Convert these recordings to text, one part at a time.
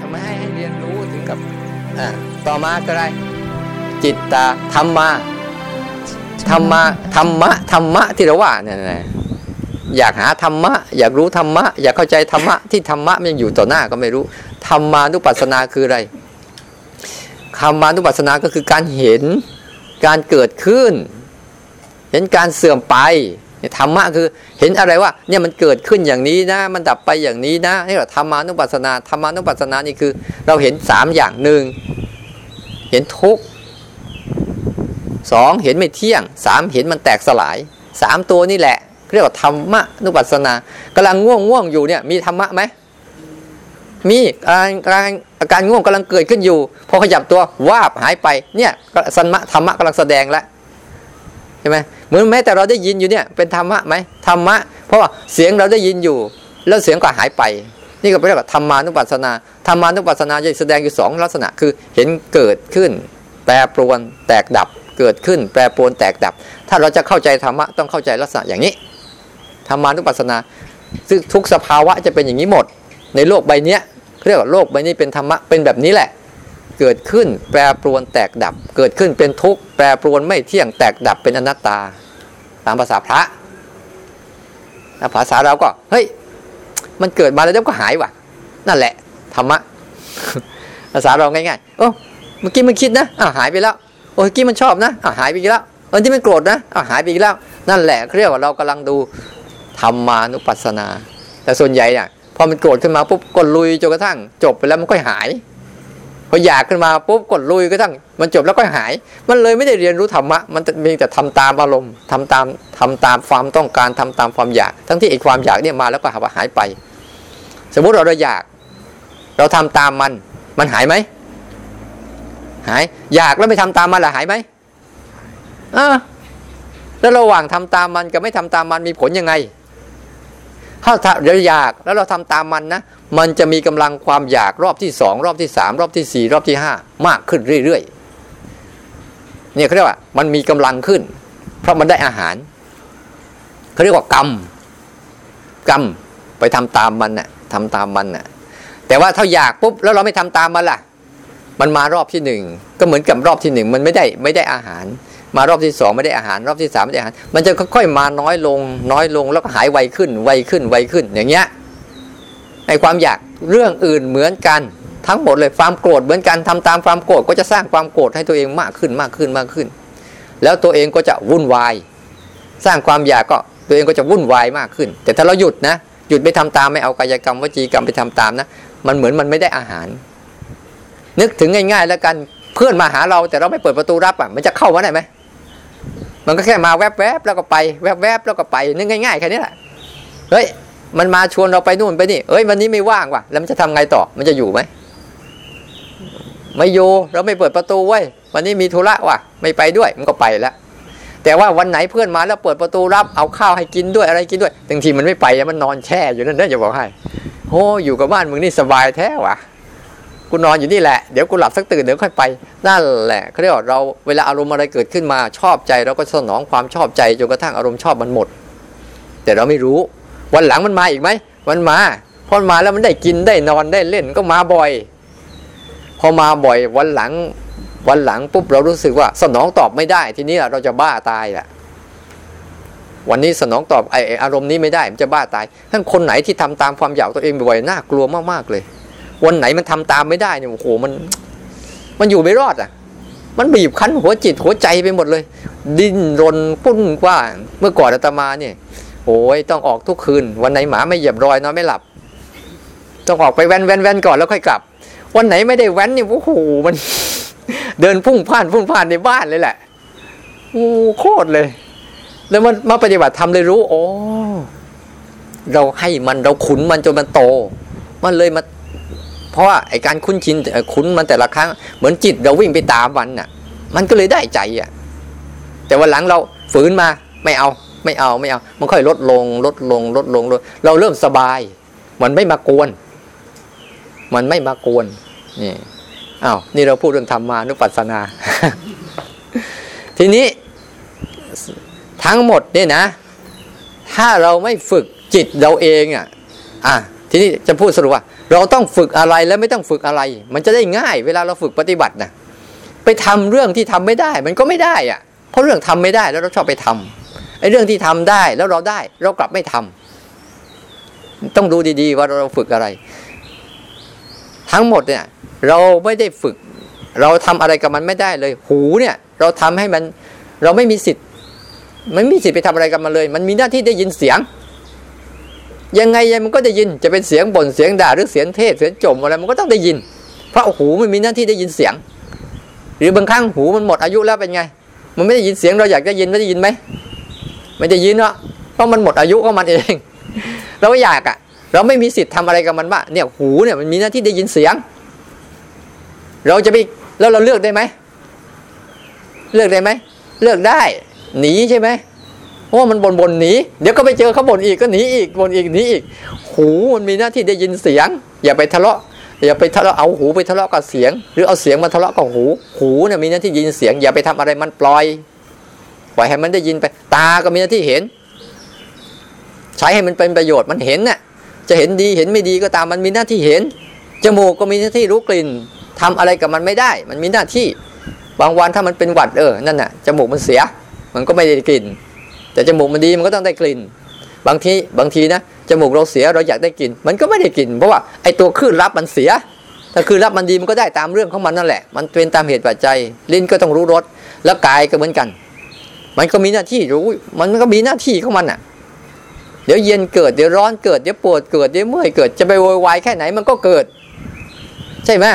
ทำไมให้ให้เรียนรู้ถึงกับอ่าต่อมาก็ได้ จิตตาธรรมะธรรมะธรรมะธรรมะที่เราว่าเนี่ยอยากหาธรรมะ อยากรู้ธรรมะ อยากเข้าใจธรรมะที่ธรรมะมันอยู่ต่อหน้าก็ไม่รู้ธรรมานุปัสสนาคืออะไรธรรมานุปัสสนาก็คือการเห็นการเกิดขึ้น เห็นการเสื่อมไป ธรรมะคือเห็นอะไรว่าเนี่ยมันเกิดขึ้นอย่างนี้นะ มันดับไปอย่างนี้นะนี่เราธรรมานุปัสสนาธรรมานุปัสสนานี่คือ เราเห็นสามอย่างหนึ่งเห็นทุกสองเห็นไม่เที่ยงสามเห็นมันแตกสลายสามตัวนี่แหละเรียกว่าธรรมะนุปัสสนากำลังง่วงง่วงอยู่เนี่ยมีธรรมะไหมมีอาการอาการง่วงกำลังเกิดขึ้นอยู่ พอขยับตัววาบหายไปเนี่ยสันมะธรรมะกำลังแสดงแล้ว ช่ไหมเหมือนแม้แต่เราได้ยินอยู่เนี่ยเป็นธรรมะไหมธรรมะ เพราะว่าเสียงเราได้ยินอยู่ แล้วเสียงก็หายไป นี่ก็เรียกว่าธรรมานุปัสสนาธรรมานุปัสสนาจะแสดงอยู่สองลักษณะคือเห็นเกิดขึ้น แปรปรวนแตกดับเกิดขึ้น แปรปรวนแตกดับ ถ้าเราจะเข้าใจธรรมะต้องเข้าใจลักษณะอย่างนี้ธรรมานุปัสสนาซึ่งทุกสภาวะจะเป็นอย่างนี้หมด ในโลกใบนี้เรียกว่าโลกใบนี้เป็นธรรมะเป็นแบบนี้แหละ เกิดขึ้นแปรปรวนแตกดับ เกิดขึ้นเป็นทุกข์แปรปรวนไม่เที่ยงแตกดับเป็นอนัตตา ตามภาษาพระภาษาเราก็เฮ้ยมันเกิดมาแล้วเดี๋ยวก็หายว่ะ นั่นแหละธรรมะภาษาเราง่ายๆโอ้เมื่อกี้มันคิดนะอ่าหายไปแล้วโอ้เมื่อกี้มันชอบนะอ่าหายไปอีกแล้ววันที่มันโกรธนะอ่าหายไปอีกแล้ว นั่นแหละเรียกว่าเรากำลังดูธรรมานุปัสสนา แต่ส่วนใหญ่เนี่ยพอมันโกรธขึ้นมาปุ๊บกดลุยจนกระทั่ง จบไปแล้วมันก็หาย ออยากขึ้นมาปุ๊บกดลุยกระทั่งมันจบแล้วก็หาย มันเลยไม่ได้เรียนรู้ธรรมะ มันมีแต่ทำตามอารมณ์ทำตามทำตามความต้องการทำตามความอยาก ทั้งที่ไอ้ความอยากเนี่ยมาแล้วก็หายไป สมมุติเราเราอยาก เราทำตามมัน มันหายไหมหาย อยากแล้วไม่ทำตามมันล่ะหายไหมอ่าแล้วระหว่างทำตามมันกับไม่ทำตามมันมีผลยังไงถ้าเราอยากแล้วเราทำตามมันนะ มันจะมีกำลังความอยากรอบที่สองรอบที่สามรอบที่สี่รอบที่ห้ามากขึ้นเรื่อยๆเนี่ยเขาเรียกว่า มันมีกำลังขึ้น เพราะมันได้อาหารเขาเรียกว่ากรรมกรรมไปทำตามมันน่ะทำตามมันน่ะ แต่ว่าถ้าอยากปุ๊บแล้วเราไม่ทำตามมันล่ะ มันมารอบที่หนึ่งก็เหมือนกับรอบที่หนึ่งมันไม่ได้ไม่ได้อาหาร มารอบที่สองไม่ได้อาหาร รอบที่สามไม่ได้อาหาร มันจะค่อยๆมาน้อยลง น้อยลงแล้วก็หายไวขึ้นไวขึ้นไวขึ้นอย่างเงี้ย ในความอยากเรื่องอื่นเหมือนกันทั้งหมดเลยความโกรธเหมือนกันทำตามความโกรธก็จะสร้างความโกรธให้ตัวเองมากขึ้นมากขึ้นมากขึ้น แล้วตัวเองก็จะวุ่นวาย สร้างความอยากก็ตัวเองก็จะวุ่นวายมากขึ้น แต่ถ้าเราหยุดนะหยุดไม่ทำตามไม่เอากายกรรมวจีกรรมไปทำตามนะ มันเหมือนมันไม่ได้อาหาร นึกถึงง่ายๆแล้วกันเพื่อนมาหาเราแต่เราไม่เปิดประตูรับอะมันจะเข้ามาได้ไหมมันก็แค่มาแวบๆแล้วก็ไป แวบๆแล้วก็ไปนึกง่ายๆแค่นี้แหละเฮ้ย มันมาชวนเราไปนู่นไปนี่ เอ้ยวันนี้ไม่ว่างว่ะ แล้วมันจะทำไงต่อ มันจะอยู่ไหม ไม่อยู่เราไม่เปิดประตูไว้ วันนี้มีธุระว่ะ ไม่ไปด้วย มันก็ไปแล้ว แต่ว่าวันไหนเพื่อนมาแล้วเปิดประตูรับ เอาข้าวให้กินด้วยอะไรกินด้วย บางทีมันไม่ไปมันนอนแช่อยู่นั่นเด้จะบอกให้โอ้อยู่กับบ้านมึงนี่สบายแท้ว่ะ กูนอนอยู่นี่แหละ เดี๋ยวกูหลับสักตื่นเดี๋ยวค่อยไป นั่นแหละเขาเรียกว่าเราเวลาอารมณ์อะไรเกิดขึ้นมาชอบใจเราก็สนองความชอบใจจนกระทั่งอารมณ์ชอบมันหมด แต่เราไม่รู้ วันหลังมันมาอีกไหมมันมาพอมาแล้วมันได้กินได้นอนได้เล่นก็มาบ่อย พอมาบ่อยวันหลังวันหลังปุ๊บเรารู้สึกว่า สนองตอบไม่ได้ ทีนี้เราจะบ้าตายแหละวันนี้สนองตอบไออารมณ์นี้ไม่ได้มันจะบ้าตายทั้งคนไหนที่ทำตามความอยากตัวเองบ่อยน่ากลัวมากๆเลย วันไหนมันทำตามไม่ได้เนี่ยโอ้โหมัน มันอยู่ไม่รอดอะ มันบีบคั้นหัวจิตหัวใจไปหมดเลย ดิ้นรนปุ้นกว่าเมื่อก่อนอาตมาเนี่ย โอ้ยต้องออกทุกคืน วันไหนหมาไม่เหยียบรอยนอนไม่หลับ ต้องออกไปแว้นแว้นแว้นก่อนแล้วค่อยกลับ วันไหนไม่ได้แว้นนี่โอ้โหมัน เดินพุ่งพ่านพุ่งพ่านในบ้านเลยแหละโอ้โคตรเลย แล้วมันมาปฏิบัติทำเลยรู้โอ้เราให้มันเราขุนมันจนมันโต มันเลยมา เพราะว่าไอการคุ้นชินคุ้นมันแต่ละครั้ง เหมือนจิตเราวิ่งไปตามมันน่ะ มันก็เลยได้ใจอะ แต่วันหลังเราฝืนมาไม่เอา ไม่เอาไม่เอา มันค่อยลดลง ลดลง ลดลงลดเราเริ่มสบาย มันไม่มากวน มันไม่มากวนนี่อ้าวนี่เราพูดเรื่องธรรมานุปัสสนา ทีนี้ทั้งหมดเนี่ยนะ ถ้าเราไม่ฝึกจิตเราเองอะอะทีนี้จะพูดสรุปว่า เราต้องฝึกอะไรแล้วไม่ต้องฝึกอะไร มันจะได้ง่าย เวลาเราฝึกปฏิบัตินะไปทำเรื่องที่ทำไม่ได้ มันก็ไม่ได้อะเพราะเรื่องทำไม่ได้แล้วเราชอบไปทำไอ้เรื่องที่ทำได้แล้วเราได้ เรากลับไม่ทำต้องดูดีๆว่าเราฝึกอะไร ทั้งหมดเนี่ย เราไม่ได้ฝึก เราทำอะไรกับมันไม่ได้เลย หูเนี่ย เราทำให้มัน เราไม่มีสิทธิ์มันมีสิทธิ์ไปทำอะไรกับมันเลย มันมีหน้าที่ได้ยินเสียง ยังไงยังมันก็ได้ยินจะเป็นเสียงบ่นเสียงด่าหรือเสียงเทศเสียงจมอะไรมันก็ต้องได้ยิน เพราะหูมันมีหน้าที่ได้ยินเสียง หรือบางครั้งหูมันหมดอายุแล้วเป็นไง มันไม่ได้ยินเสียงเราอยากได้ยินไม่ได้ยินไหม ไม่ได้ยินเนาะเพราะมันหมดอายุของมันเอง เราอยากอะ่ะ เราไม่มีสิทธิ์ทำอะไรกับมันว่าเนี่ยหูเนี่ยมันมีหน้าที่ได้ยินเสียง เราจะไปแล้วเราเลือกได้ไหมเลือกได้ไหมเลือกได้ หนีใช่ไหมเพราะมันบนบนหนีเดี๋ยวก็ไปเจอเขาบ่นอีกก็หนีอีกบ่นอีกหนีอีก หูมันมีหน้าที่ได้ยินเสียง อย่าไปทะเลาะอย่าไปทะเลาะเอาหูไปทะเลาะกับเสียง หรือเอาเสียงมาทะเลาะกับหู หูเนี่ยมีหน้าที่ยินเสียง อย่าไปทำอะไรมันปล่อย ปล่อยให้มันได้ยินไป ตาก็มีหน้าที่เห็น ใช้ให้มันเป็นประโยชน์มันเห็นน่ะ จะเห็นดีเห็นไม่ดีก็ตามมันมีหน้าที่เห็นจมูกก็มีหน้าที่รู้กลิ่นทำอะไรกับมันไม่ได้ มันมีหน้าที่ บางวันถ้ามันเป็นหวัดเออนั่นน่ะจมูกมันเสีย มันก็ไม่ได้กลิ่น แต่จมูกมันดีมันก็ต้องได้กลิ่น บางทีบางทีนะจมูกเราเสียเราอยากได้กลิ่น มันก็ไม่ได้กลิ่นเพราะว่าไอตัวคลื่นรับมันเสียถ้าคลื่นรับมันดีมันก็ได้ตามเรื่องของมันนั่นแหละ มันเป็นตามเหตุปัจจัย ลิ้นก็ต้องรู้รส แล้วกายก็เหมือนกัน มันก็มีหน้าที่รู้ มันก็มีหน้าที่ของมันอะ เดี๋ยวเย็นเกิดเดี๋ยวร้อนเกิดเดี๋ยวปวดเกิดเดี๋ยวเมื่อยเกิดจะไปโวยวายแค่ไหนมันก็เกิด ใช่ไหม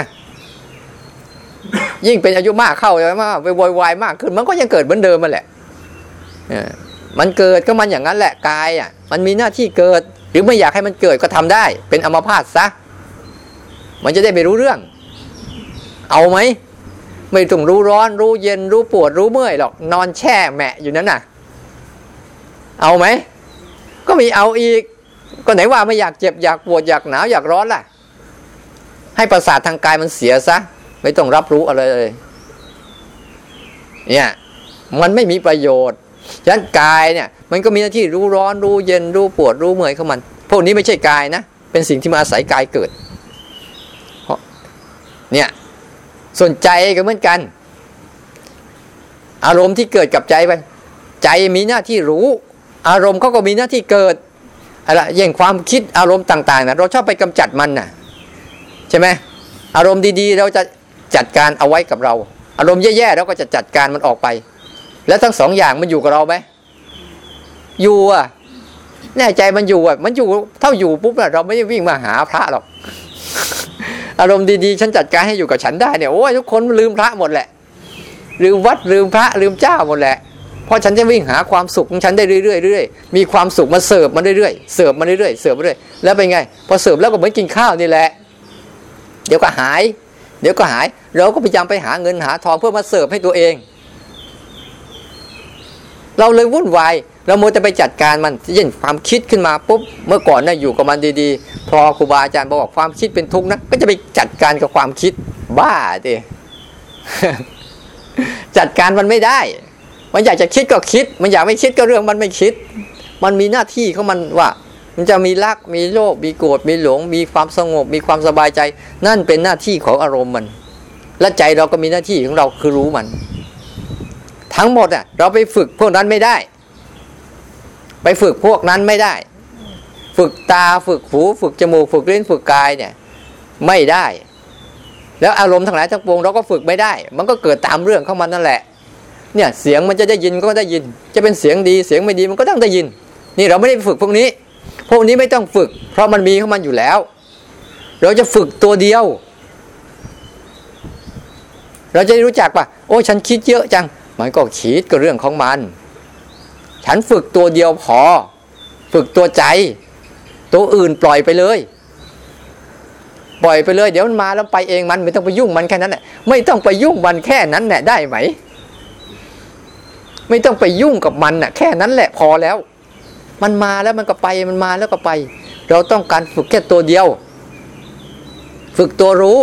ยิ่งเป็นอายุมากเข้าไปมากไปโวยวายมากขึ้น มันก็ยังเกิดเหมือนเดิมมันแหละมันเกิดก็มันอย่างนั้นแหละกายอะ มันมีหน้าที่เกิด หรือไม่อยากให้มันเกิดก็ทำได้ เป็นอมพาตซะมันจะได้ไปรู้เรื่อง เอาไหม ไม่ต้องรู้ร้อนรู้เย็นรู้ปวดรู้เมื่อยหรอก นอนแช่แมะอยู่นั้นน่ะ เอาไหม ก็มีเอาอีก ก็ไหนว่าไม่อยากเจ็บอยากปวดอยากหนาวอยากร้อนล่ะ ให้ประสาททางกายมันเสียซะ ไม่ต้องรับรู้อะไรเลย เนี่ย มันไม่มีประโยชน์ฉะนั้นกายเนี่ย มันก็มีหน้าที่รู้ร้อนรู้เย็นรู้ปวดรู้เมื่อยของมัน พวกนี้ไม่ใช่กายนะ เป็นสิ่งที่มาอาศัยกายเกิดเพราะเนี่ย ส่วนใจก็เหมือนกัน อารมณ์ที่เกิดกับใจไป ใจมีหน้าที่รู้ อารมณ์เขาก็มีหน้าที่เกิดอะไรอย่างความคิดอารมณ์ต่างๆนะเราชอบไปกำจัดมันนะ่ะใช่ไหมอารมณ์ดีๆ เราจะจัดการเอาไว้กับเรา อารมณ์แย่ๆเราก็จะจัดการมันออกไป แล้วทั้งสองอย่างมันอยู่กับเราไหมอยู่อะแน่ใจมันอยู่อะมันอยู่เท่าอยู่ปุ๊บเราไม่ได้วิ่งมาหาพระหรอก อารมณ์ดีๆ ฉันจัดการให้อยู่กับฉันได้เนี่ยโอ้ยทุกคนลืมพระหมดแหละ ลืมวัดลืมพระลืมเจ้าหมดแหละ เพราะฉันจะวิ่งหาความสุขของฉันได้เรื่อยๆเรื่อยๆมีความสุขมาเสิร์ฟมาเรื่อยๆเสิร์ฟมาเรื่อยๆเสิร์ฟมาเรื่อยแล้วเป็นไง พอเสิร์ฟแล้วก็เหมือนกินข้าวนี่แหละ เดี๋ยวก็หาย เดี๋ยวก็หายเราก็พยายามไปหาเงินหาทองเพื่อมาเสิร์ฟให้ตัวเอง เราเลยวุ่นวายเราโมจะไปจัดการมันเช่นความคิดขึ้นมาปุ๊บเมื่อก่อนนะ่ะอยู่กับมันดีๆ พอครูบาอาจารย์บอกความคิดเป็นทุกข์นะก็จะไปจัดการกับความคิดบ้าดิจัดการมันไม่ได้ มันอยากจะคิดก็คิด มันอยากไม่คิดก็เรื่องมันไม่คิด มันมีหน้าที่ของมันว่า มันจะมีรัก มีโลภ มีโกรธ มีหลง มีความสงบ มีความสบายใจ นั่นเป็นหน้าที่ของอารมณ์มัน และใจเราก็มีหน้าที่ของเราคือรู้มัน ทั้งหมดอะเราไปฝึกพวกนั้นไม่ได้ ไปฝึกพวกนั้นไม่ได้ ฝึกตาฝึกหูฝึกจมูกฝึกลิ้นฝึกกายเนี่ย ไม่ได้ แล้วอารมณ์ทั้งหลายทั้งปวงเราก็ฝึกไม่ได้ มันก็เกิดตามเรื่องเของมันนั่นแหละ เนี่ยเสียงมันจะได้ยินก็ได้ยิน จะเป็นเสียงดีเสียงไม่ดีมันก็ต้องได้ยิน นี่เราไม่ได้ฝึกพวกนี้ พวกนี้ไม่ต้องฝึก เพราะมันมีเของมันอยู่แล้ว เราจะฝึกตัวเดียว เราจะรู้จักว่าโอ้ฉันคิดเยอะจัง มันก็คิดก็เรื่องของมัน ฉันฝึกตัวเดียวพอ ฝึกตัวใจ ตัวอื่นปล่อยไปเลย ปล่อยไปเลย เดี๋ยวมันมาแล้วไปเองมันไม่ต้องไปยุ่งมันแค่นั้นแหละไม่ต้องไปยุ่งมันแค่นั้นแหละได้ไหม ไม่ต้องไปยุ่งกับมันน่ะ แค่นั้นแหละพอแล้ว มันมาแล้วมันก็ไปมันมาแล้วก็ไป เราต้องการฝึกแค่ตัวเดียว ฝึกตัวรู้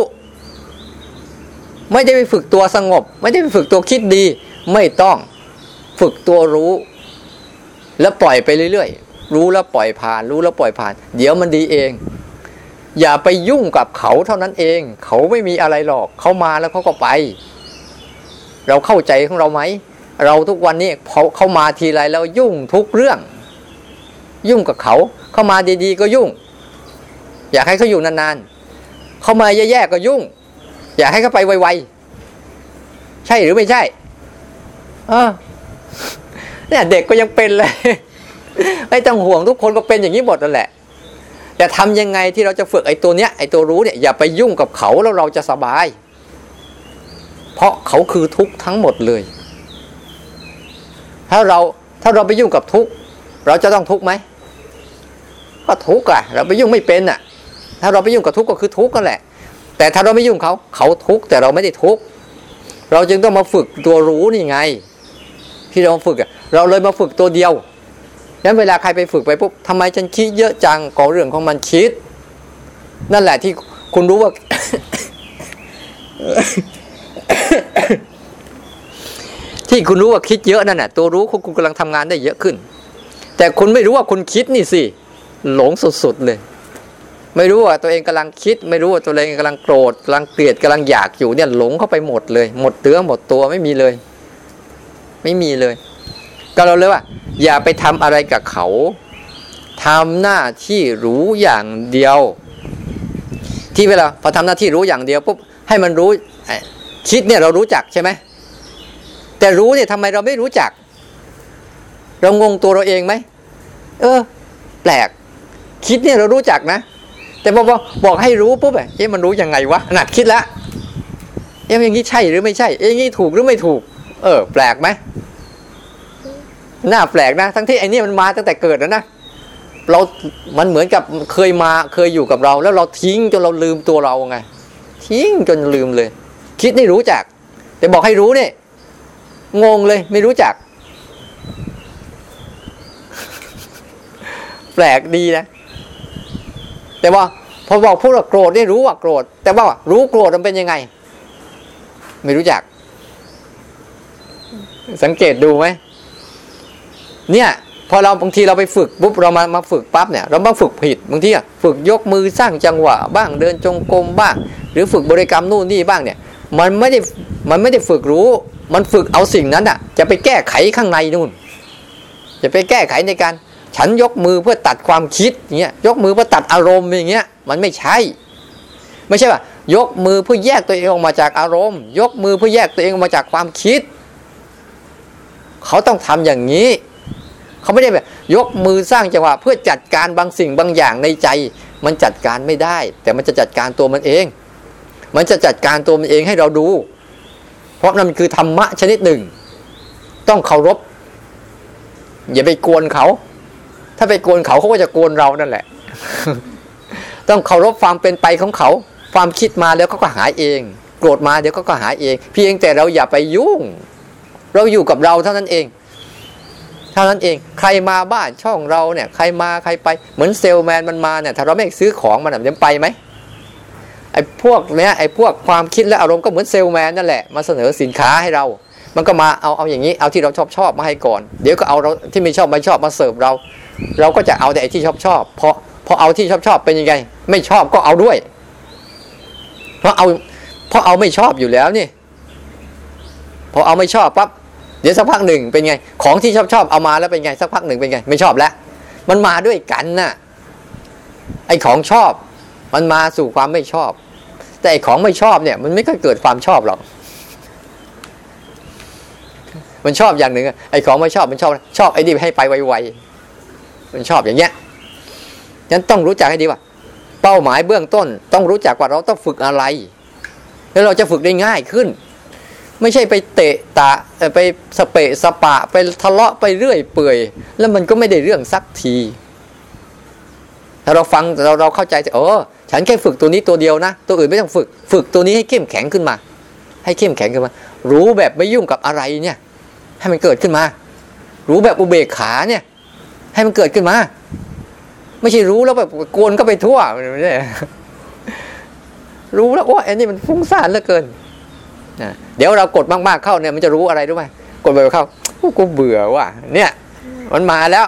ไม่ได้ไปฝึกตัวสงบ ไม่ได้ไปฝึกตัวคิดดี ไม่ต้องฝึกตัวรู้ แล้วปล่อยไปเรื่อยๆ รู้แล้วปล่อยผ่าน รู้แล้วปล่อยผ่าน เดี๋ยวมันดีเอง อย่าไปยุ่งกับเขาเท่านั้นเอง เขาไม่มีอะไรหรอกเขามาแล้วเขาก็ไป เราเข้าใจของเราไหมเราทุกวันนี้เขาเขามาทีไรแล้วยุ่งทุกเรื่อง ยุ่งกับเขา เข้ามาดีๆ ก็ยุ่ง อยากให้เขาอยู่นานๆเขามาแย่ๆก็ยุ่ง อยากให้เขาไปไวๆใช่หรือไม่ใช่ เออเนี่ยเด็กก็ยังเป็นเลย ไม่ต้องห่วงทุกคนก็เป็นอย่างนี้หมดนั่นแหละแต่ทำยังไงที่เราจะฝึกไอ้ตัวเนี้ยไอ้ตัวรู้เนี่ยอย่าไปยุ่งกับเขาแล้วเราจะสบาย เพราะเขาคือทุกข์ทั้งหมดเลย ถ้าเราถ้าเราไปยุ่งกับทุกข์เราจะต้องทุกข์ไหมก็ทุกข์อะ เราไปยุ่งไม่เป็นอะ ถ้าเราไปยุ่งกับทุกข์ก็คือทุกข์กันแหละ แต่ถ้าเราไม่ยุ่งเขาเขาทุกข์แต่เราไม่ได้ทุกข์เราจึงต้องมาฝึกตัวรู้นี่ไง ที่เราฝึกอะเราเลยมาฝึกตัวเดียวนั้นเวลาใครไปฝึกไปปุ๊บทำไมฉันคิดเยอะจังก็เรื่องของมันคิด นั่นแหละที่คุณรู้ว่า ที่คุณรู้ว่าคิดเยอะนั่นแหะตัวรู้คุณคุณกำลังทำงานได้เยอะขึ้น แต่คุณไม่รู้ว่าคุณคิดนี่สิหลงสุดๆเลย ไม่รู้ว่าตัวเองกำลังคิด ไม่รู้ว่าตัวเองกำลังโกรธกำลังเกลียดกำลังอยากอยู่เนี่ยหลงเข้าไปหมดเลย หมดเตื้อหมดตัวไม่มีเลย ไม่มีเลย ก็เราเลยว่า อย่าไปทำอะไรกับเขาทำหน้าที่รู้อย่างเดียว ที่เวลาพอทำหน้าที่รู้อย่างเดียวปุ๊บให้มันรู้คิดเนี่ยเรารู้จักใช่ไหมแต่รู้เนี่ยทำไมเราไม่รู้จัก เรางงตัวเราเองไหมเออ แปลก คิดเนี่ยเรารู้จักนะ แต่พอบอกให้รู้ปุ๊บเอ๊ะมันรู้ยังไงวะหนักคิดละเอ๊ะอย่างนี้ใช่หรือไม่ใช่ เอ๊ะอย่างนี้ถูกหรือไม่ถูก เออ แปลกไหมน่าแปลกนะ ทั้งที่ไอ้นี่มันมาตั้งแต่เกิดแล้วนะเรา มันเหมือนกับเคยมาเคยอยู่กับเรา แล้วเราทิ้งจนเราลืมตัวเราไง ทิ้งจนลืมเลย คิดนี่รู้จัก แต่บอกให้รู้เนี่ยงงเลยไม่รู้จัก แปลกดีนะ แต่ว่า พอบอกพูดว่าโกรธนี่รู้ว่าโกรธ แต่ว่ารู้โกรธมันเป็นยังไง ไม่รู้จัก สังเกตดูไหมเนี่ยพอเราบางทีเราไปฝึกปุ๊บเรามามาฝึกปั๊บเนี่ยเรามางฝึกผิดบางทีอะฝึกยกมือสร้างจังหวะ บ้างเดินจงกรมบ้าง หรือฝึกบริกรรมนู่นนี่บ้างเนี่ย มันไม่ได้มันไม่ได้ฝึกรู้ มันฝึกเอาสิ่งนั้นอะ จะไปแก้ไขข้างในนู่น จะไปแก้ไขในการ ฉันยกมือเพื่อตัดความคิดเงี้ยยกมือเพื่อตัดอารมณ์อย่างเงี้ยมันไม่ใช่ ไม่ใช่ว่ายกมือเพื่อแยกตัวเองออกมาจากอารมณ์ ยกมือเพื่อแยกตัวเองออกมาจากความคิด เขาต้องทำอย่างนี้เขาไม่ได้แบบยกมือสร้างจังหวะเพื่อจัดการบางสิ่งบางอย่างในใจ มันจัดการไม่ได้ แต่มันจะจัดการตัวมันเอง มันจะจัดการตัวมันเองให้เราดู เพราะนั่นคือธรรมะชนิดหนึ่ง ต้องเคารพอย่าไปกวนเขา ถ้าไปกวนเขาเขาก็จะกวนเรานั่นแหละ ต้องเคารพความเป็นไปของเขา ความคิดมาแล้วเขาก็หายเอง โกรธมาเดี๋ยวเขาก็หายเอง เพียงแต่เราอย่าไปยุ่ง เราอยู่กับเราเท่านั้นเอง เท่านั้นเอง ใครมาบ้านช่องเราเนี่ยใครมาใครไปเหมือนเซลแมนมันมาเนี่ยถ้าเราไม่ซื้อของมันจะไปไหมไอ้พวกเนี้ยไอ้พวกความคิดและอารมณ์ก็เหมือนเซลแมนนั่นแหละมาเสนอสินค้าให้เรา มันก็มาเอาเอาอย่างนี้เอาที่เราชอบชอบมาให้ก่อน เดี๋ยวก็เอาเราที่ไม่ชอบไม่ชอบมาเสิร์ฟเรา เราก็จะเอาแต่ไอ้ที่ชอบชอบเพราะพอเอาที่ชอบชอบเป็นยังไง ไม่ชอบก็เอาด้วย เพราะเอาเพราะเอาไม่ชอบอยู่แล้วนี่พอเอาไม่ชอบปั๊บ เดี๋ยวสักพักหนึ่งเป็นไง ของที่ชอบชอบเอามาแล้วเป็นไงสักพักหนึ่งเป็นไง ไม่ชอบแล้ว มันมาด้วยกันน่ะไอ้ของชอบมันมาสู่ความไม่ชอบ แต่ไอ้ของไม่ชอบเนี่ย มันไม่ค่อยเกิดความชอบหรอกมันชอบอย่างหนึ่งไอ้ของไม่ชอบมันชอบ ชอบไอ้นี่ให้ไปไวๆมันชอบอย่างเงี้ยงั้นต้องรู้จักให้ดีว่า เป้าหมายเบื้องต้น ต้องรู้จักว่าเราต้องฝึกอะไร แล้วเราจะฝึกได้ง่ายขึ้น ไม่ใช่ไปเตะตะไปสเปะสปะไปทะเลาะไปเรื่อยเปื่อย แล้วมันก็ไม่ได้เรื่องสักทีถ้าเราฟังเราเราเข้าใจเออฉันแค่ฝึกตัวนี้ตัวเดียวนะ ตัวอื่นไม่ต้องฝึก ฝึกตัวนี้ให้เข้มแข็งขึ้นมา ให้เข้มแข็งขึ้นมา รู้แบบไม่ยุ่งกับอะไรเนี่ย ให้มันเกิดขึ้นมา รู้แบบอุเบกขาเนี่ย ให้มันเกิดขึ้นมา ไม่ใช่รู้แล้วแบบโกนก็ไปทั่วไม่ใช่รู้แล้วโอ้อันนี้มันฟุ้งซ่านเหลือเกิน นะเดี๋ยวเรากดมากๆเข้าเนี่ยมันจะรู้อะไรรู้ไหมกดไปเข้ากูเบื่อว่ะเนี่ยมันมาแล้ว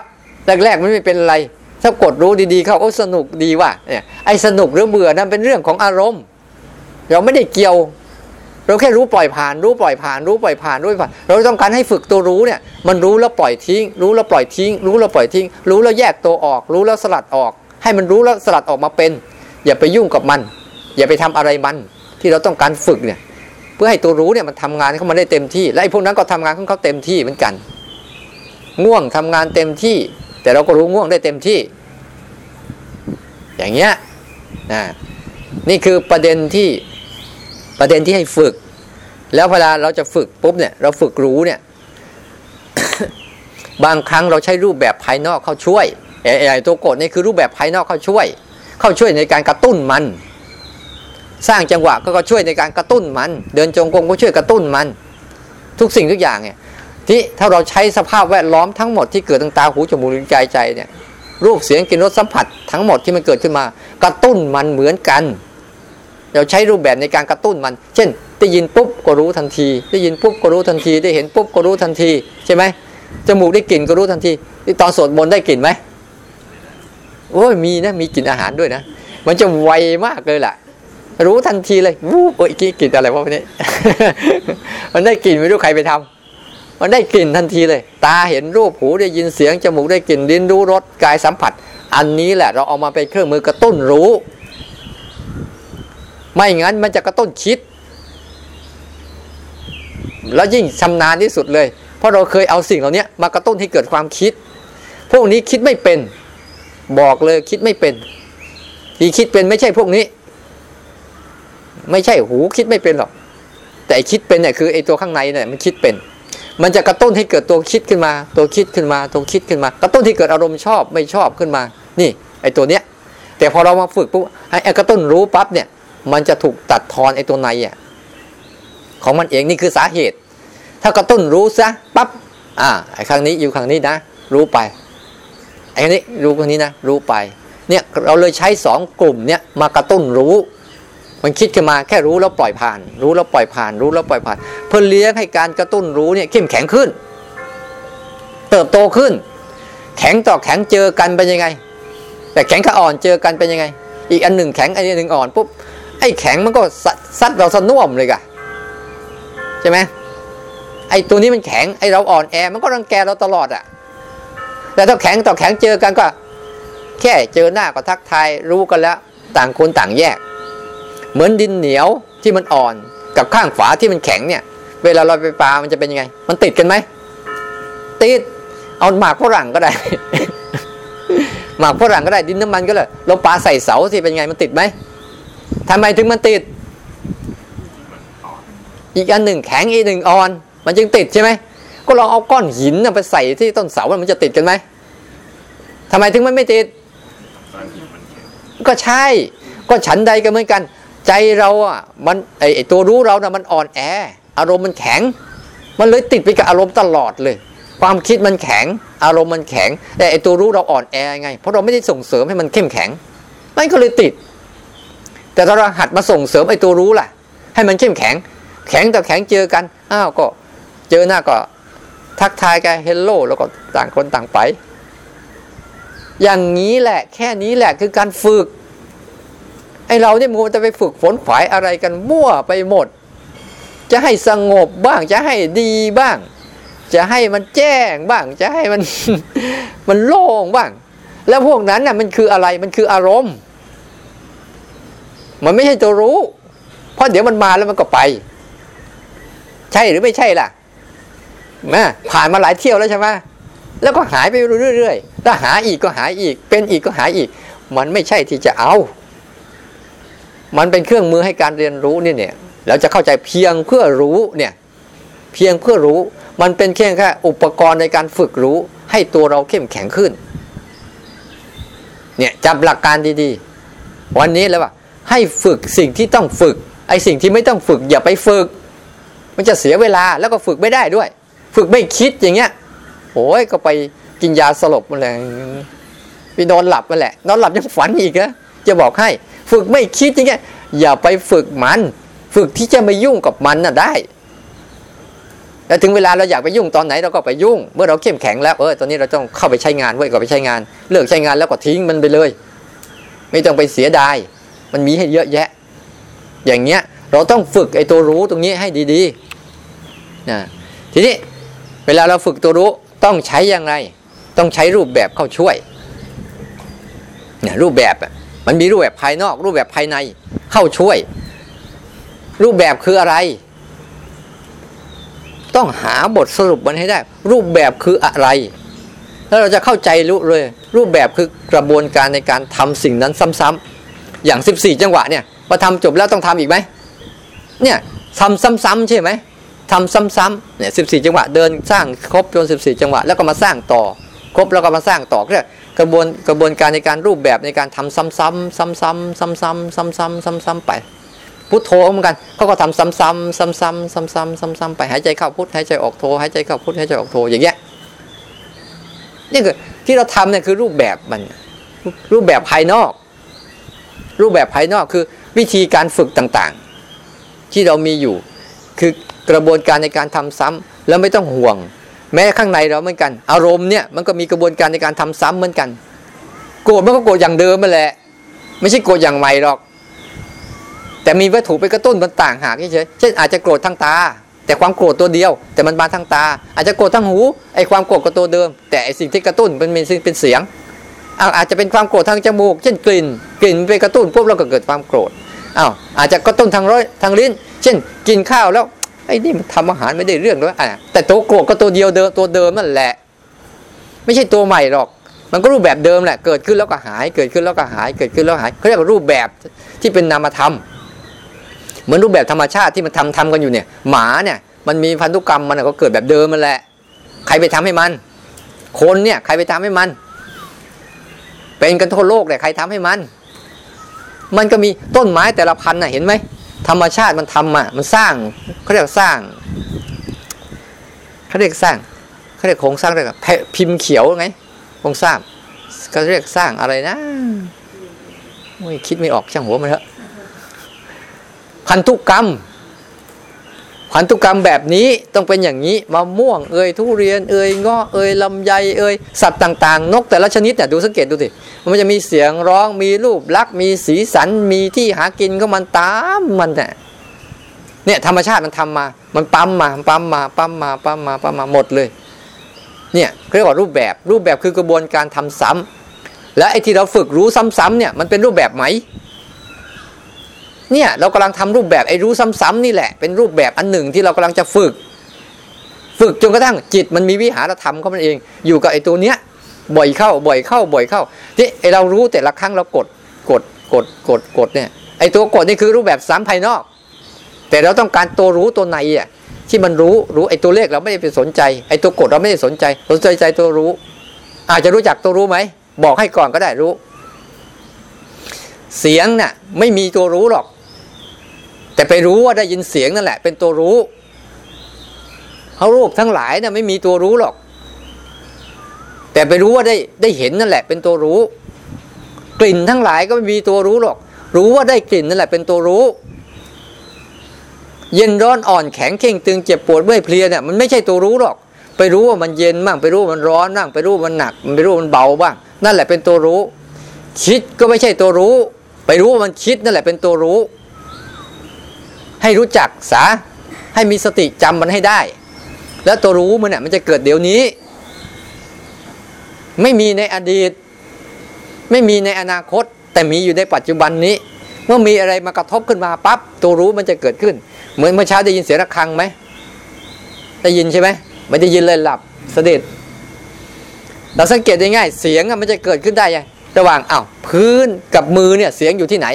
แรกๆมันไม่เป็นไร ถ้ากดรู้ดีๆเขาโอ้สนุกดีว่ะเนี่ยไอ้สนุกหรือเบื่อนั่นเป็นเรื่องของอารมณ์ เราไม่ได้เกี่ยว เราแค่รู้ปล่อยผ่าน รู้ปล่อยผ่านรู้ปล่อยผ่านรู้ผ่าน เราต้องการให้ฝึกตัวรู้เนี่ย มันรู้แล้วปล่อยทิ้ง รู้แล้วปล่อยทิ้ง รู้แล้วปล่อยทิ้ง รู้แล้วแยกตัวออก รู้แล้วสลัดออก ให้มันรู้แล้วสลัดออกมาเป็น อย่าไปยุ่งกับมัน อย่าไปทำอะไรมัน ที่เราต้องการฝึกเนี่ย เพื่อให้ตัวรู้เนี่ยมันทำงานเข้ามาได้เต็มที่ และไอ้พวกนั้นก็ทำงานของเขาเต็มที่เหมือนกัน ง่วงทำงานเต็มที่ แต่เราก็รู้ง่วงได้เต็มที่ อย่างเงี้ยนะนี่คือประเด็นที่ประเด็นที่ให้ฝึก แล้วเวลาเราจะฝึกปุ๊บเนี่ย เราฝึกรู้เนี่ย บางครั้งเราใช้รูปแบบภายนอกเข้าช่วยไอ้ตัวกดนี่คือรูปแบบภายนอกเข้าช่วย เข้าช่วยในการกระตุ้นมัน สร้างจังหวะก็ช่วยในการกระตุ้นมัน เดินจงกรมก็ช่วยกระตุ้นมัน ทุกสิ่งทุกอย่างเนี่ยที่ถ้าเราใช้สภาพแวดล้อมทั้งหมดที่เกิดตั้งตาหูจมูกลิ้นกายใจเนี่ยรูปเสียงกลิ่นรสสัมผัสทั้งหมดที่มันเกิดขึ้นมา กระตุ้นมันเหมือนกัน เราใช้รูปแบบในการกระตุ้นมัน เช่น ได้ยินปุ๊บก็รู้ทันที ได้ยินปุ๊บก็รู้ทันที ได้เห็นปุ๊บก็รู้ทันทีใช่ไหมจมูกได้กลิ่นก็รู้ทันทีที่ตอนสวดมนต์ได้กลิ่นไหมโอ้ยมีนะมีกลิ่นอาหารด้วยนะ มันจะไวมากเลยแหละ รู้ทันทีเลยวูบโอ้ยกลิ่นอะไรวะวันนี้ มันได้กลิ่นไม่รู้ใครไปทำมันได้กลิ่นทันทีเลย ตาเห็นรูปหูได้ยินเสียงจมูกได้กลิ่นลิ้นรู้รสกายสัมผัส อันนี้แหละ เราเอามาเป็นเครื่องมือกระตุ้นรู้ ไม่งั้นมันจะกระตุ้นคิด แล้วยิ่งชำนาญที่สุดเลย เพราะเราเคยเอาสิ่งเหล่านี้มากระตุ้นให้เกิดความคิด พวกนี้คิดไม่เป็น บอกเลยคิดไม่เป็นที่คิดเป็นไม่ใช่พวกนี้ ไม่ใช่หูคิดไม่เป็นหรอก แต่คิดเป็นเนี่ยคือไอ้ตัวข้างในเนี่ยมันคิดเป็น มันจะกระตุ้นให้เกิดตัวคิดขึ้นมา ตัวคิดขึ้นมา ตัวคิดขึ้นมา กระตุ้นที่เกิดอารมณ์ชอบไม่ชอบขึ้นมา นี่ไอ้ตัวเนี้ย แต่พอเรามาฝึกปุ๊บไอ้กระตุ้นรู้ปั๊บเนี่ย มันจะถูกตัดทอนไอ้ตัวในอะของมันเองนี่คือสาเหตุ ถ้ากระตุ้นรู้ซะปั๊บอ่าไอ้ครั้งนี้อยู่ครั้งนี้นะ รู้ไปไอ้ครั้งนี้รู้ครั้งนี้นะรู้ไปเนี่ยเราเลยใช้สองกลุ่มเนี่ยมากระตุ้นรู้ มันคิดขึ้นมาแค่รู้แล้วปล่อยผ่าน รู้แล้วปล่อยผ่าน รู้แล้วปล่อยผ่าน เพื่อเลี้ยงให้การกระตุ้นรู้เนี่ยเข้มแข็งขึ้น เติบโตขึ้น แข็งต่อแข็งเจอกันเป็นยังไง แต่แข็งกับอ่อนเจอกันเป็นยังไง อีกอันหนึ่งแข็งอันหนึ่งอ่อนปุ๊บไอ้แข็งมันก็ซัดเราสน่วมเลยกะใช่ไหมไอ้ตัวนี้มันแข็งไอ้เราอ่อนแอมันก็รังแกเราตลอดอะ่ะแต่ถ้าแข็งต่อแข็งเจอกันก็ แค่เจอหน้าก็ทักทายรู้กันแล้ว ต่างคนต่างแยก เหมือนดินเหนียวที่มันอ่อนกับข้างฝาที่มันแข็งเนี่ย เวลาเราไปปลามันจะเป็นยังไง มันติดกันไหมติดเอาหมากฝรั่งก็ได้ หมากฝรั่งก็ได้ดินน้ำมันก็เลยเราปลาใส่เสาสิเป็นไงมันติดไหมทำไมถึงมันติด อีกอันหนึ่งแข็งอีกหนึ่งอ่อน มันจึงติดใช่ไหมก็ลองเอาก้อนหินไปใส่ที่ต้นเสามันจะติดกันไหมทำไมถึงมันไม่ติด ก็ใช่ ก็ฉันใดก็เหมือนกัน ใจเราอะมันไอไอตัวรู้เรานะ่ะมันอ่อนแอ อารมณ์มันแข็ง มันเลยติดไปกับอารมณ์ตลอดเลย ความคิดมันแข็ง อารมณ์มันแข็ง แต่ไอตัวรู้เราอ่อนแอไง เพราะเราไม่ได้ส่งเสริมให้มันเข้มแข็ง มันก็เลยติด แต่ถ้าเราหัดมาส่งเสริมไอตัวรู้ล่ะ ให้มันเข้มแข็ง แข็งต่อแข็งเจอกัน อ้าวก็ เจอหน้าก็ ทักทายกัน hello แล้วก็ต่างคนต่างไป อย่างนี้แหละ แค่นี้แหละคือการฝึก ไอเราเนี่ยมันจะไปฝึกฝนฝ่ายอะไรกันมั่วไปหมด จะให้สงบบ้างจะให้ดีบ้าง จะให้มันแจ้งบ้าง จะให้มันมันโล่งบ้าง แล้วพวกนั้นน่ะมันคืออะไรมันคืออารมณ์ มันไม่ใช่ตัวรู้ เพราะเดี๋ยวมันมาแล้วมันก็ไป ใช่หรือไม่ใช่ล่ะมาผ่านมาหลายเที่ยวแล้วใช่ไหมแล้วก็หายไปเรื่อยๆถ้าหาอีกก็หายอีก เป็นอีกก็หายอีก มันไม่ใช่ที่จะเอา มันเป็นเครื่องมือให้การเรียนรู้นี่เนี่ยเราจะเข้าใจเพียงเพื่อรู้เนี่ยเพียงเพื่อรู้มันเป็นแค่แค่อุปกรณ์ในการฝึกรู้ให้ตัวเราเข้มแข็งขึ้นเนี่ยจับหลักการดีๆ วันนี้แล้วว่าให้ฝึกสิ่งที่ต้องฝึก ไอ้สิ่งที่ไม่ต้องฝึกอย่าไปฝึก มันจะเสียเวลาแล้วก็ฝึกไม่ได้ด้วย ฝึกไม่คิดอย่างเงี้ยโอ้ยก็ไปกินยาสลบมาเลยไปนอนหลับมาแหละ นอนหลับยังฝันอีกนะจะบอกให้ ฝึกไม่คิดอย่างเงี้ยอย่าไปฝึกมัน ฝึกที่จะไม่ยุ่งกับมันน่ะได้แล้วถึงเวลาเราอยากไปยุ่งตอนไหนเราก็ไปยุ่ง เมื่อเราเข้มแข็งแล้วเออตอนนี้เราต้องเข้าไปใช้งานเว้ยก็ไปใช้งาน เลิกใช้งานแล้วก็ทิ้งมันไปเลย ไม่ต้องไปเสียดาย มันมีให้เยอะแยะ อย่างเงี้ยเราต้องฝึกไอ้ตัวรู้ตรงนี้ให้ดีๆนะทีนี้เวลาเราฝึกตัวรู้ต้องใช้อย่างไร ต้องใช้รูปแบบเข้าช่วยเนี่ยรูปแบบ มันมีรูปแบบภายนอก รูปแบบภายในเข้าช่วย รูปแบบคืออะไร ต้องหาบทสรุปมันให้ได้ รูปแบบคืออะไร แล้วเราจะเข้าใจรู้เลย รูปแบบคือกระบวนการในการทำสิ่งนั้นซ้ำๆอย่าง 14 จังหวะเนี่ยพอทำจบแล้วต้องทำอีกไหมเนี่ยทำซ้ำๆใช่ไหมทำซ้ำๆเนี่ยสิบสี่จังหวะเดินสร้างครบจนสิบสี่จังหวะ แล้วก็มาสร้างต่อ ครบแล้วก็มาสร้างต่อเรียก กระบวนกระบวนการในการรูปแบบในการทำซ้ำๆซ้ำๆซ้ำๆซ้ำๆซ้ำๆซ้ำๆไป พุทโธเหมือนกันเขาก็ทำซ้ำๆซ้ำๆซ้ำๆซ้ำๆซ้ำๆไปหายใจเข้าพุทหายใจออกโธหายใจเข้าพุทหายใจออกโธอย่างเงี้ยนี่คือที่เราทำเนี่ยคือรูปแบบมันรูปแบบภายนอก รูปแบบภายนอกคือวิธีการฝึกต่างๆ ที่เรามีอยู่คือกระบวนการในการทำซ้ำแล้วไม่ต้องห่วง แม้ข้างในเราเหมือนกัน อารมณ์เนี่ยมันก็มีกระบวนการในการทำซ้ำเหมือนกัน โกรธมันก็โกรธอย่างเดิมมาแหละ ไม่ใช่โกรธอย่างใหม่หรอก แต่มีวัตถุไปกระตุ้นมันต่างหากเฉยเช่นอาจจะโกรธทางตา แต่ความโกรธตัวเดียว แต่มันมาทางตา อาจจะโกรธทางหูไอความโกรธก็ตัวเดิม แต่ไอสิ่งที่กระตุ้นเป็นเป็นเสียงอาจจะเป็นความโกรธทางจมูก เช่นกลิ่น กลิ่นไปกระตุ้นปุ๊บเราก็เกิดความโกรธอ้าวอาจจะกระตุ้นทางร้อยทางลิ้น เช่นกินข้าวแล้ว ไอ้นี่มันทำอาหารไม่ได้เรื่องด้วยอะแต่ตัวโกรธก็ตัวเดียวเดิมตัวเดิมนั่นแหละ ไม่ใช่ตัวใหม่หรอก มันก็รูปแบบเดิมแหละ เกิดขึ้นแล้วก็หาย เกิดขึ้นแล้วก็หาย เกิดขึ้นแล้วหายเขาเรียกว่ารูปแบบที่เป็นนามธรรม เหมือนรูปแบบธรรมชาติที่มันทำทำกันอยู่เนี่ย หมาเนี่ย มันมีพันธุกรรมมันก็เกิดแบบเดิมมันแหละ ใครไปทำให้มัน คนเนี่ยใครไปทำให้มัน เป็นกันทั่วโลกเลยใครทำให้มัน มันก็มีต้นไม้แต่ละพันน่ะเห็นไหม ธรรมชาติมันทำอะมันสร้างเขาเรียกสร้างเขาเรียกสร้างเขาเรียกโครงสร้างเรียกพิมพ์เขียวไงโครงสร้างเขาเรียกสร้างอะไรนะไม่คิดไม่ออกช่างหัวมันเถอะพันธุกรรม พันธุกรรมแบบนี้ต้องเป็นอย่างนี้มะม่วงเอ่ยทุเรียนเอ่ยงาะเอ่ยลำไยเอ่ยสัตว์ต่างๆ นกแต่ละชนิดเนี่ยดูสังเกตดูสิมันจะมีเสียงร้องมีรูปลักษณ์มีสีสันมีที่หากินก็มันตามมันเนี่ยเนี่ยธรรมชาติมันทำมา มันปั๊มมาปั๊มมาปั๊มมาปั๊มมาปั๊มมาหมดเลย เนี่ยเรียกว่ารูปแบบรูปแบบคือกระบวนการทำซ้ำและไอ้ที่เราฝึกรู้ซ้ำๆเนี่ยมันเป็นรูปแบบไหม เนี่ยเรากำลังทำรูปแบบไอ้รู้ซ้ำๆนี่แหละ เป็นรูปแบบอันหนึ่งที่เรากำลังจะฝึก ฝึกจนกระทั่งจิตมันมีวิหารธรรมเขามันเอง อยู่กับไอ้ตัวเนี้ยบ่อยเข้าบ่อยเข้าบ่อยเข้าที่ไอ้เรารู้แต่ละครั้งเรากดกดกดกดกดเนี่ยไอ้ตัวกดนี่คือรูปแบบสามภายนอก แต่เราต้องการตัวรู้ตัวในอะที่มันรู้รู้ไอ้ตัวเลขเราไม่ได้ไปสนใจไอ้ตัวกดเราไม่ได้สนใจ สนใจใจตัวรู้ อาจจะรู้จักตัวรู้ไหมบอกให้ก่อนก็ได้รู้ เสียงน่ะไม่มีตัวรู้หรอก แต่ไปรู้ว่าได้ยินเสียงนั่นแหละ เป็นตัวรู้เขารูปทั้งหลายน่ะไม่มีตัวรู้หรอก แต่ไปรู้ว่าได้ได้เห็นนั่นแหละ เป็นตัวรู้ กลิ่นทั้งหลายก็ไม่มีตัวรู้หรอก รู้ว่าได้กลิ่นนั่นแหละ เป็นตัวรู้ เย็นร้อนอ่อนแข็งเข่งตึงเจ็บปวดเมื่อยเพลียเนี่ยมันไม่ใช่ตัวรู้หรอก ไปรู้ว่ามันเย็นบ้างไปรู้ว่ามันร้อนบ้างไปรู้ว่ามันหนักไปรู้ว่ามันเบาบ้าง นั่นแหละเป็นตัวรู้ คิดก็ไม่ใช่ตัวรู้ ไปรู้ว่ามันคิดนั่นแหละเป็นตัวรู้ ให้รู้จักสาให้มีสติจำมันให้ได้ แล้วตัวรู้มันเนี่ยมันจะเกิดเดี๋ยวนี้ ไม่มีในอดีต ไม่มีในอนาคต แต่มีอยู่ในปัจจุบันนี้ เมื่อมีอะไรมากระทบขึ้นมาปั๊บตัวรู้มันจะเกิดขึ้น เหมือนเมื่อเช้าได้ยินเสียงระฆังไหมได้ยินใช่ไหมไม่ได้ยินเลยหลับสดิดเราสังเกตได้ง่ายเสียงมันจะเกิดขึ้นได้ยังระหว่างอ้าวพื้นกับมือเนี่ยเสียงอยู่ที่ไหน